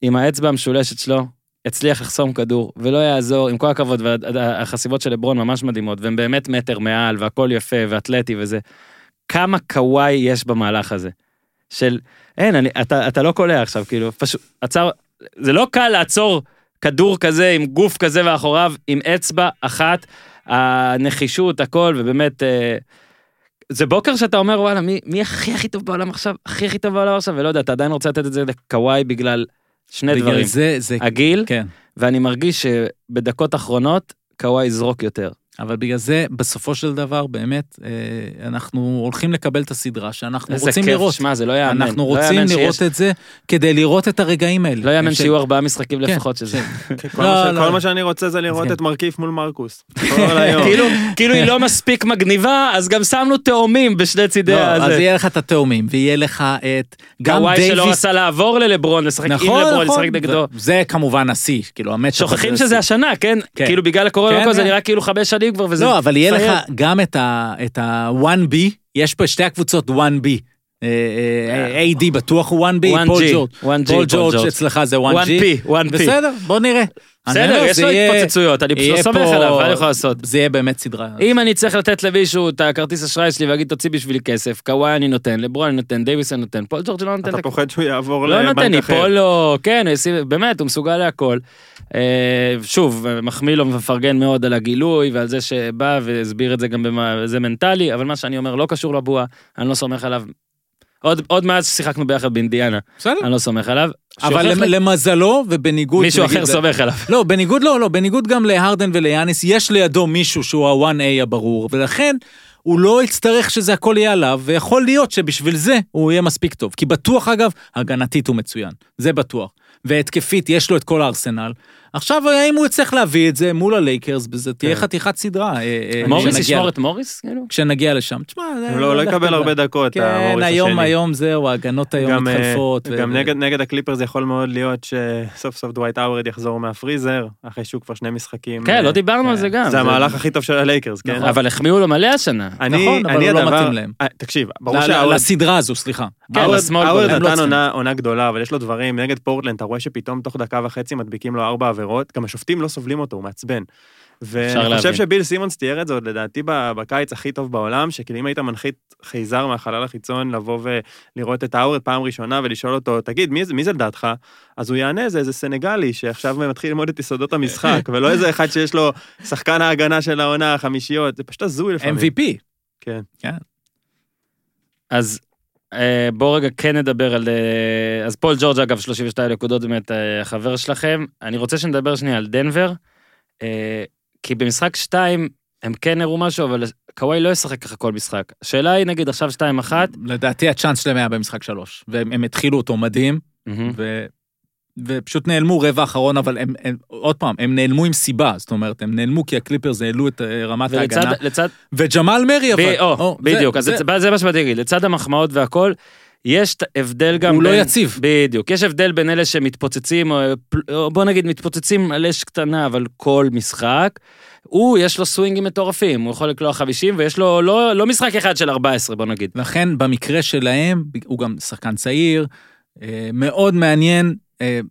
עם האצבע המשולשת שלו, הצליח לחסום כדור, ולא יעזור, עם כל הכבוד, והחסיבות של לברון ממש מדהימות, והם באמת מטר מעל, והכל יפה, ואתלטי וזה. כמה קוואי יש במהלך הזה. של, אין, אני, אתה, אתה לא קולע עכשיו, כאילו, פשוט, עצר, זה לא קל לעצור כדור כזה עם גוף כזה מאחוריו, עם אצבע אחת, הנחישות, הכל, ובאמת, אה, זה בוקר שאתה אומר, וואלה, מי, מי הכי הכי טוב בעולם עכשיו? הכי הכי טוב בעולם עכשיו? ולא יודע, אתה עדיין רוצה לתת את זה לקוואי בגלל שני בגלל דברים. זה, זה, הגיל, כן. ואני מרגיש שבדקות אחרונות, קוואי יזרוק יותר. אבל בגלל זה, בסופו של דבר, באמת, אה, אנחנו הולכים לקבל את הסדרה שאנחנו איזה רוצים כיף, לראות. שמע, זה לא יאמן. אנחנו לא רוצים יאמן לראות שיש- את זה כדי לראות את הרגעים האלה. לא יאמן שיהיו ארבעה משחקים כן, לפחות שזה. (laughs) כל לא, מה לא. כל מה שאני רוצה זה לראות כן. את מרכיף מול מרקוס. (laughs) (laughs) כאילו, כאילו היא לא מספיק מגניבה, אז גם שמנו תאומים בשני צידי לא, אז הזה. יהיה לך את התאומים, ויהיה לך את... גם קוואי שלא דייוויס... רצה לעבור ללברון, לשחק עם נכון, לברון, נכון. לשחק נגדו. זה כמובן השיא, כאילו, ה matchup שוכחים שזה. השנה, כן? כן. כאילו בגלל הקורונה כן, זה כן. נראה כאילו חמש שנים כבר וזה... לא, אבל יהיה. לך גם את ה- את ה-1B, יש פה שתי הקבוצות 1B, אה, אה, AD בטוח הוא 1B, 1G, פול ג'ורג'. 1G, פול ג'ורג'. אצלך זה 1G. 1P, 1P. בסדר, בוא נראה. בסדר, יש זה לו התפוצצויות, אני פשוט לא סומך עליו, מה אני יכול לעשות? זה יהיה באמת סדרה. אם אני צריך לתת למישהו את הכרטיס אשראי שלי ולהגיד תוציא בשבילי כסף, קוואי אני נותן, לברון אני נותן, דייוויס אני נותן, פול ג'ורג' לא נותן אתה את פוחד שהוא יעבור לא נותן, לבנק אחר. ייפול לו, כן, הוא ישים- באמת, הוא מסוגל להכל. אה, שוב, מחמיא לו ומפרגן מאוד על הגילוי ועל זה שבא והסביר את זה גם בזה מנטלי, אבל מה שאני אומר לא קשור לבועה, אני לא סומך עליו. עוד, עוד מאז ששיחקנו ביחד באינדיאנה, בסדר. אני לא סומך עליו. אבל שהוכיח לי- למזלו ובניגוד... מישהו אחר סומך עליו. לא, בניגוד לא, לא, בניגוד גם להרדן וליאניס, יש לידו מישהו שהוא ה-1A הברור, ולכן הוא לא יצטרך שזה הכל יהיה עליו, ויכול להיות שבשביל זה הוא יהיה מספיק טוב. כי בטוח, אגב, הגנתית הוא מצוין, זה בטוח. והתקפית, יש לו את כל הארסנל. עכשיו, האם הוא יצטרך להביא את זה מול הלייקרס, וזה תהיה כן. חתיכת סדרה. אה, אה, מוריס ישמור את מוריס? כאילו? כשנגיע לשם. תשמע, זה- הוא לא לא לך יקבל. הרבה דקות, כן, המוריס היום, השני. היום זהו, ההגנות היום גם, אה, מתחלפות. גם נגד, הקליפרס יכול מאוד להיות שסוף סוף דווייט האוורד יחזור מהפריזר, אחרי שהוא כבר שני משחקים. כן, אה, לא דיברנו על כן. זה גם. זה המהלך הכי טוב של הלייקרס, כן? אבל החמיאו לו מלא השנה. אני, נכון, אבל אני הוא לא מתאים להם. אה, תקשיב, ברור שהאוורד לסדרה הזו, סליחה. כן, האוורד- לא נתן. עונה, עונה גדולה, אבל יש לו דברים, נגד פורטלנד, אתה רואה שפתאום תוך דקה וחצי מדביקים לו ארבע עבירות, גם השופטים לא סובלים אותו, הוא מעצבן. ואני חושב. שביל סימונס תיאר את זה עוד לדעתי בקיץ הכי טוב בעולם, שכאילו אם היית מנחית חייזר מהחלל החיצון לבוא ולראות את האוורד פעם ראשונה ולשאול אותו, תגיד, מי, זה- מי זה לדעתך? אז הוא יענה, זה איזה סנגלי שעכשיו מתחיל ללמוד את יסודות המשחק, (laughs) ולא איזה אחד שיש לו שחקן ההגנה של העונה, החמישיות, זה פשוט הזוי לפעמים. MVP. כן. אז אה, בואו רגע כן נדבר על... אה, אז פול ג'ורג' אגב 32 נקודות באמת אה, החבר שלכם. אני רוצה שנדבר שנייה על דנבר, אה, כי במשחק 2 הם כן הראו משהו, אבל קוואי לא ישחק ככה כל משחק. השאלה היא נגיד עכשיו 2-1, לדעתי הצ'אנס שלהם היה במשחק שלוש, והם הם התחילו אותו מדהים, מהמם. ופשוט נעלמו רבע אחרון, אבל הם, הם, עוד פעם, הם נעלמו עם סיבה, זאת אומרת, הם נעלמו כי הקליפרס העלו את אה, רמת ולצד, ההגנה, לצד, וג'מאל מרי אבל, ב, או, או, בדיוק, אז זה, זה, זה מה שבאתי להגיד, לצד המחמאות והכל, יש הבדל גם הוא לא בין... יציב. בדיוק, יש הבדל בין אלה שמתפוצצים, או, או בוא נגיד מתפוצצים על אש קטנה, אבל כל משחק. הוא, יש לו סווינגים מטורפים, הוא יכול לקלוע 50, ויש לו לא, לא משחק אחד של 14, בוא נגיד. לכן במקרה שלהם, הוא גם שחקן צעיר, אה, מאוד מעניין,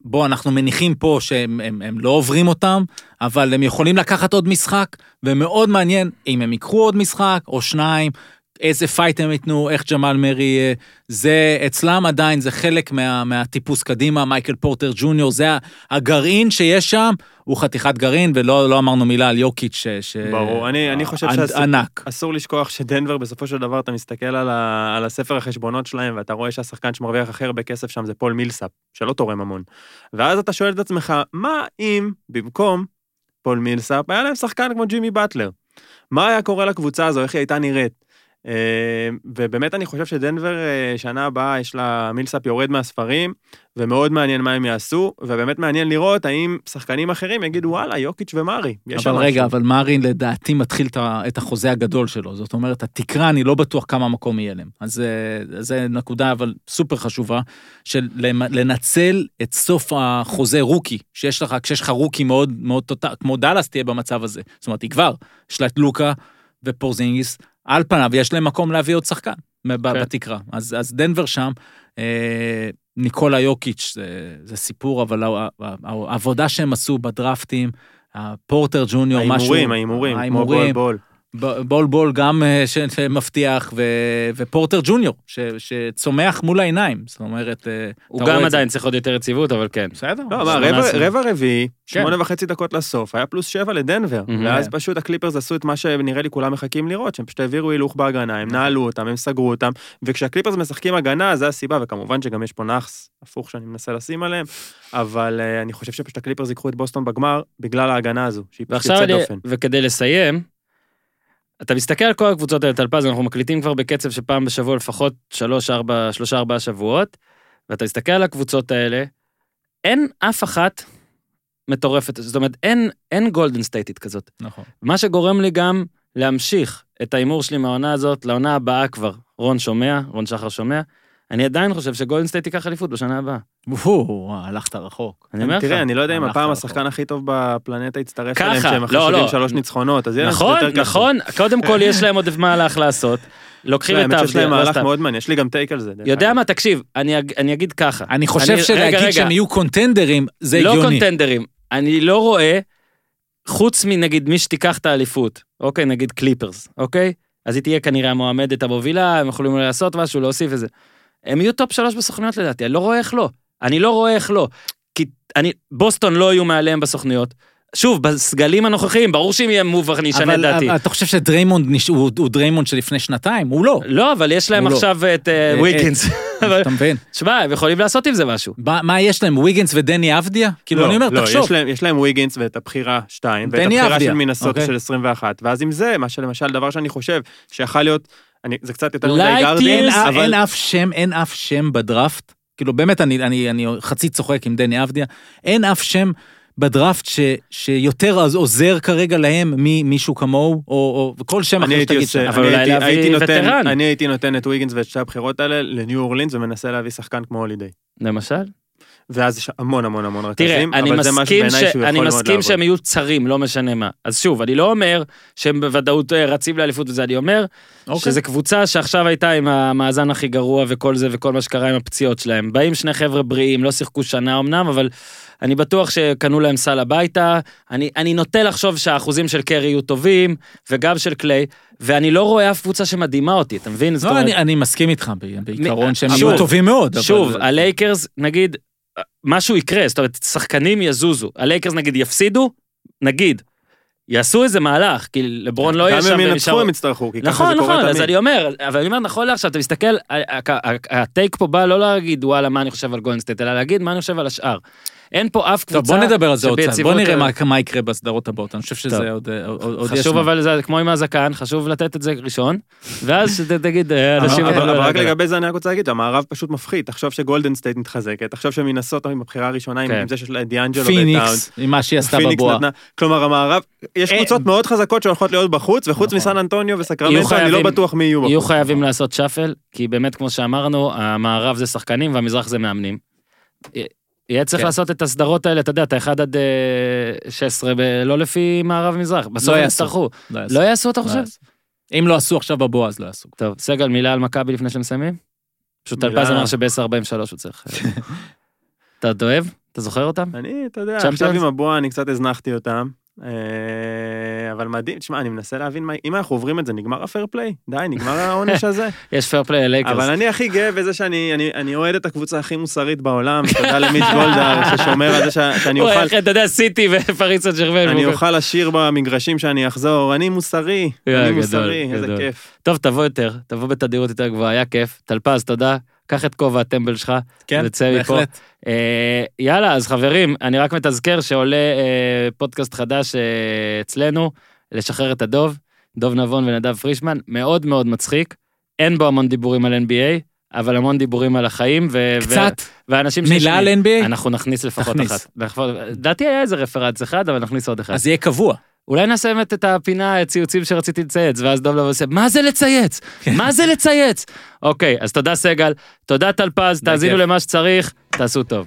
בוא, אנחנו מניחים פה שהם הם, הם לא עוברים אותם, אבל הם יכולים לקחת עוד משחק, ומאוד מעניין אם הם ייקחו עוד משחק או שניים, איזה פייט הם ייתנו, איך ג'מאל מרי, אה, זה אצלם עדיין, זה חלק מה, מהטיפוס קדימה, מייקל פורטר ג'וניור, זה הגרעין שיש שם, הוא חתיכת גרעין, ולא לא אמרנו מילה על יוקיץ' ש... ש... ברור, אני- אני חושב ענ- שהס- ענק. אסור לשכוח שדנבר בסופו של דבר אתה מסתכל על, ה, על הספר החשבונות שלהם ואתה רואה שהשחקן שמרוויח הכי הרבה כסף שם זה פול מילסאפ, שלא תורם המון. ואז אתה שואל את עצמך, מה אם במקום פול מילסאפ היה להם שחקן כמו ג'ימי באטלר? מה היה קורה לקבוצה הזו, איך היא הייתה נראית? אה, ובאמת אני חושב שדנבר אה, שנה הבאה יש לה מילסאפ יורד מהספרים, ומאוד מעניין מה הם יעשו, ובאמת מעניין לראות האם שחקנים אחרים יגידו וואלה יוקיץ' ומרי. אבל רגע, משהו." אבל מרי לדעתי מתחיל את החוזה הגדול שלו, זאת אומרת, התקרה, אני לא בטוח כמה מקום יהיה להם. אז אה, זה נקודה אבל סופר חשובה, של לנצל את סוף החוזה רוקי, שיש לך, כשיש לך רוקי מאוד מאוד טוטל, כמו דאלאס תהיה במצב הזה. זאת אומרת, היא כבר, יש לה את לוקה ופורזינגיס, על פניו יש להם מקום להביא עוד שחקן ב- כן. בתקרה. אז, אז דנבר שם, אה, ניקולה יוקיץ' זה, זה סיפור, אבל העבודה שהם עשו בדרפטים, הפורטר ג'וניור, משהו... ההימורים, ההימורים, כמו בול בול. ב- בול בול גם אה, שמבטיח, ו- ופורטר ג'וניור, ש- שצומח מול העיניים, זאת אומרת, אה, הוא גם. עדיין צריך עוד יותר יציבות, אבל כן. בסדר. לא, מה, שמונה רבע, רביעי, כן. שמונה וחצי דקות לסוף, היה פלוס שבע לדנבר. ואז פשוט הקליפרס עשו את מה שנראה לי כולם מחכים לראות, שהם פשוט העבירו הילוך בהגנה, הם נכון. נעלו אותם, הם סגרו אותם, וכשהקליפרס משחקים הגנה, זה הסיבה, וכמובן שגם יש פה נאחס הפוך שאני מנסה לשים עליהם, אבל אה, אני חושב שפשוט הקליפרס ייקחו את בוסטון בגמר, בגלל ההגנה הזו, שהיא פשוט יוצאת דופן. וכדי לסיים, אתה מסתכל על כל הקבוצות האלה, טלפז, אנחנו מקליטים כבר בקצב של פעם בשבוע לפחות שלוש, ארבע, שלושה, ארבעה שבועות, ואתה מסתכל על הקבוצות האלה, אין אף אחת מטורפת, זאת אומרת, אין, אין גולדן סטייטית כזאת. נכון. מה שגורם לי גם להמשיך את ההימור שלי מהעונה הזאת לעונה הבאה כבר. רון שומע, רון שחר שומע, אני עדיין חושב שגולדן סטייט ייקח אליפות בשנה הבאה. וואו, הלכת רחוק. אני אומר לך. תראה, אני לא יודע אם הפעם. השחקן הכי טוב בפלנטה יצטרף ככה, אליהם, שהם לא, לא. חשובים שלוש ניצחונות, אז יהיה להם נכון, יותר קשה. נכון, קודם כל יש להם עוד מהלך לעשות. לוקחים את האמת שיש להם לא מהלך סתם. מאוד מעניין, יש לי גם take על זה. יודע. מה, תקשיב, אני אג- אני אגיד ככה. אני חושב שלהגיד. שהם יהיו קונטנדרים, זה לא הגיוני. קונטנדרים. אני לא רואה, חוץ מנגיד מי שתיקח את האליפות, אוקיי, נגיד קליפרס, אוקיי? אז היא תהיה כנראה המועמדת המובילה, הם יכולים לעשות משהו, להוסיף איזה. הם יהיו top שלוש בסוכנויות לדעתי, אני לא רואה איך לא. אני לא רואה איך לא. כי אני, בוסטון לא יהיו מעליהם בסוכנויות. שוב, בסגלים הנוכחיים, ברור שאם יהיה move אני אשנה את דעתי. אבל אתה חושב שדריימונד נש- הוא הוא דריימונד שלפני שנתיים? הוא לא. לא, אבל יש להם לא. עכשיו את אה, וויקינס. (laughs) אבל- אתה מבין? שמע, הם יכולים לעשות עם זה משהו. מה מה יש להם, ויגינס ודני אבדיה? כאילו, לא, אני אומר, לא, תחשוב. יש להם- יש להם ויגינס ואת הבחירה 2, ואת הבחירה אבדיה, של מינסוטה אוקיי. של 21, ואז עם זה, מה שלמשל, דבר שאני חושב, שיכל להיות, אני- זה קצת יותר מדי years, אבל... אין אף שם, אין אף שם בדראפט, כאילו באמת אני, אני, אני חצי צוחק עם דני אבדיה, אין אף שם בדראפט ש, שיותר אז עוזר כרגע להם ממישהו כמוהו, או, או כל שם אחר שתגיד עושה, שם. אבל אני אולי הייתי- להביא הייתי נותן- וטרן. אני הייתי נותן את ויגינס ואת שתי הבחירות האלה לניו אורלינס ומנסה להביא שחקן כמו הולידיי. למשל? ואז יש המון המון המון תראה, רכזים, אני אבל זה משהו מסכים, ש... בעיניי שהוא אני יכול מאוד מסכים לעבוד. שהם יהיו צרים, לא משנה מה. אז שוב, אני לא אומר שהם בוודאות אה, רצים לאליפות וזה, אני אומר אוקיי. שזו קבוצה שעכשיו הייתה עם המאזן הכי גרוע וכל זה וכל מה שקרה עם הפציעות שלהם. באים שני חבר'ה בריאים, לא שיחקו שנה אמנם, אבל אני בטוח שקנו להם סל הביתה. אני, אני נוטה לחשוב שהאחוזים של קרי יהיו טובים, וגם של קליי, ואני לא רואה אף קבוצה שמדהימה אותי, אתה מבין? לא, אומרת- אני, אני מסכים איתך בעיקרון שהם יהיו טובים מאוד. אבל- שוב, הלייקרס, נגיד, משהו יקרה, זאת אומרת, שחקנים יזוזו. הלייקרס נגיד יפסידו, נגיד, יעשו איזה מהלך, כי לברון לא יהיה שם. גם אם ינצחו הם יצטרכו, כי ככה נכון, זה קורה נכון, אז תמיד. אני אומר, אבל אני אומר, נכון לעכשיו, אתה מסתכל, ה take פה בא לא להגיד, וואלה, מה אני חושב על גולדנסטייט, אלא להגיד מה אני חושב על השאר. אין פה אף קבוצה טוב, בוא נדבר על זה עוד קצת, בוא נראה. מה- מה יקרה בסדרות הבאות, אני חושב טוב. שזה עוד עוד- עוד יש... חשוב. אבל זה כמו עם הזקן, חשוב לתת את זה ראשון, ואז שתגיד, אה, אבל- אנשים... אבל רק לעגלה. לגבי זה אני רק רוצה להגיד, המערב פשוט מפחיד, תחשוב שגולדן סטייט מתחזקת, תחשוב שמינסוטה עם הבחירה הראשונה, עם כן. עם זה שיש לה את דיאנג'לו וטאונס. פיניקס, עם מה שהיא עשתה פיניקס בבועה. נתנה, כלומר המערב, יש אה, קבוצות מאוד חזקות שהולכות להיות בחוץ, וחוץ נכון. מסן אנטוניו וסקרמנטו, אני לא בטוח מי יהיו יהיו בחוץ. חייבים לעשות שאפל, כי באמת, כמו שאמרנו, המערב זה שחקנים והמזרח זה מאמנים. יהיה צריך כן. לעשות את הסדרות האלה, אתה יודע, אתה 1 עד אה, 16, ב- לא לפי מערב-מזרח. בסוף לא הם יעשו. יצטרכו. לא יעשו. לא יעשו, אתה לא חושב? יעשו. אם לא עשו עכשיו בבועה, אז לא יעשו. טוב, סגל, מילה על מכבי לפני שמסיימים? פשוט מילה- טלפז אמר שב-10.43 הוא צריך... אה, (laughs) אתה אוהב? אתה זוכר אותם? אני, אתה יודע? עכשיו עם הבועה אני קצת הזנחתי אותם. אה, אבל מדהים, תשמע, אני מנסה להבין מה, אם אנחנו עוברים את זה, נגמר ה fair play? די, נגמר העונש הזה. (laughs) יש fair play לייקרס. אבל אני הכי גאה בזה שאני אני, אני אוהד את הקבוצה הכי מוסרית בעולם, תודה למיץ' גולדהר ששומר על זה ש- שאני אוכל, אתה יודע, סיטי ופריס סן ג'רמן. אני אוכל לשיר במגרשים שאני אחזור, אני מוסרי, אני מוסרי, איזה. כיף. טוב, תבוא יותר, תבוא בתדירות יותר גבוהה, היה כיף. טלפז, תודה. קח את כובע הטמבל שלך. כן, וצא מפה. בהחלט. אה, יאללה, אז חברים, אני רק מתזכר שעולה אה, פודקאסט חדש אה, אצלנו, לשחרר את הדוב, דוב נבון ונדב פרישמן, מאוד מאוד מצחיק. אין בו המון דיבורים על NBA, אבל המון דיבורים על החיים. ו- קצת, ו- ואנשים מילה על NBA? אנחנו נכניס לפחות תכניס. אחת. לדעתי היה איזה רפרנס אחד, אבל נכניס עוד אחד. אז יהיה קבוע. אולי נעשה באמת את הפינה, ציוצים שרציתי לצייץ, ואז דוב לבוא עושה, מה זה לצייץ? כן. מה זה לצייץ? אוקיי, אז תודה סגל, תודה טלפז, תאזינו. למה שצריך, תעשו טוב.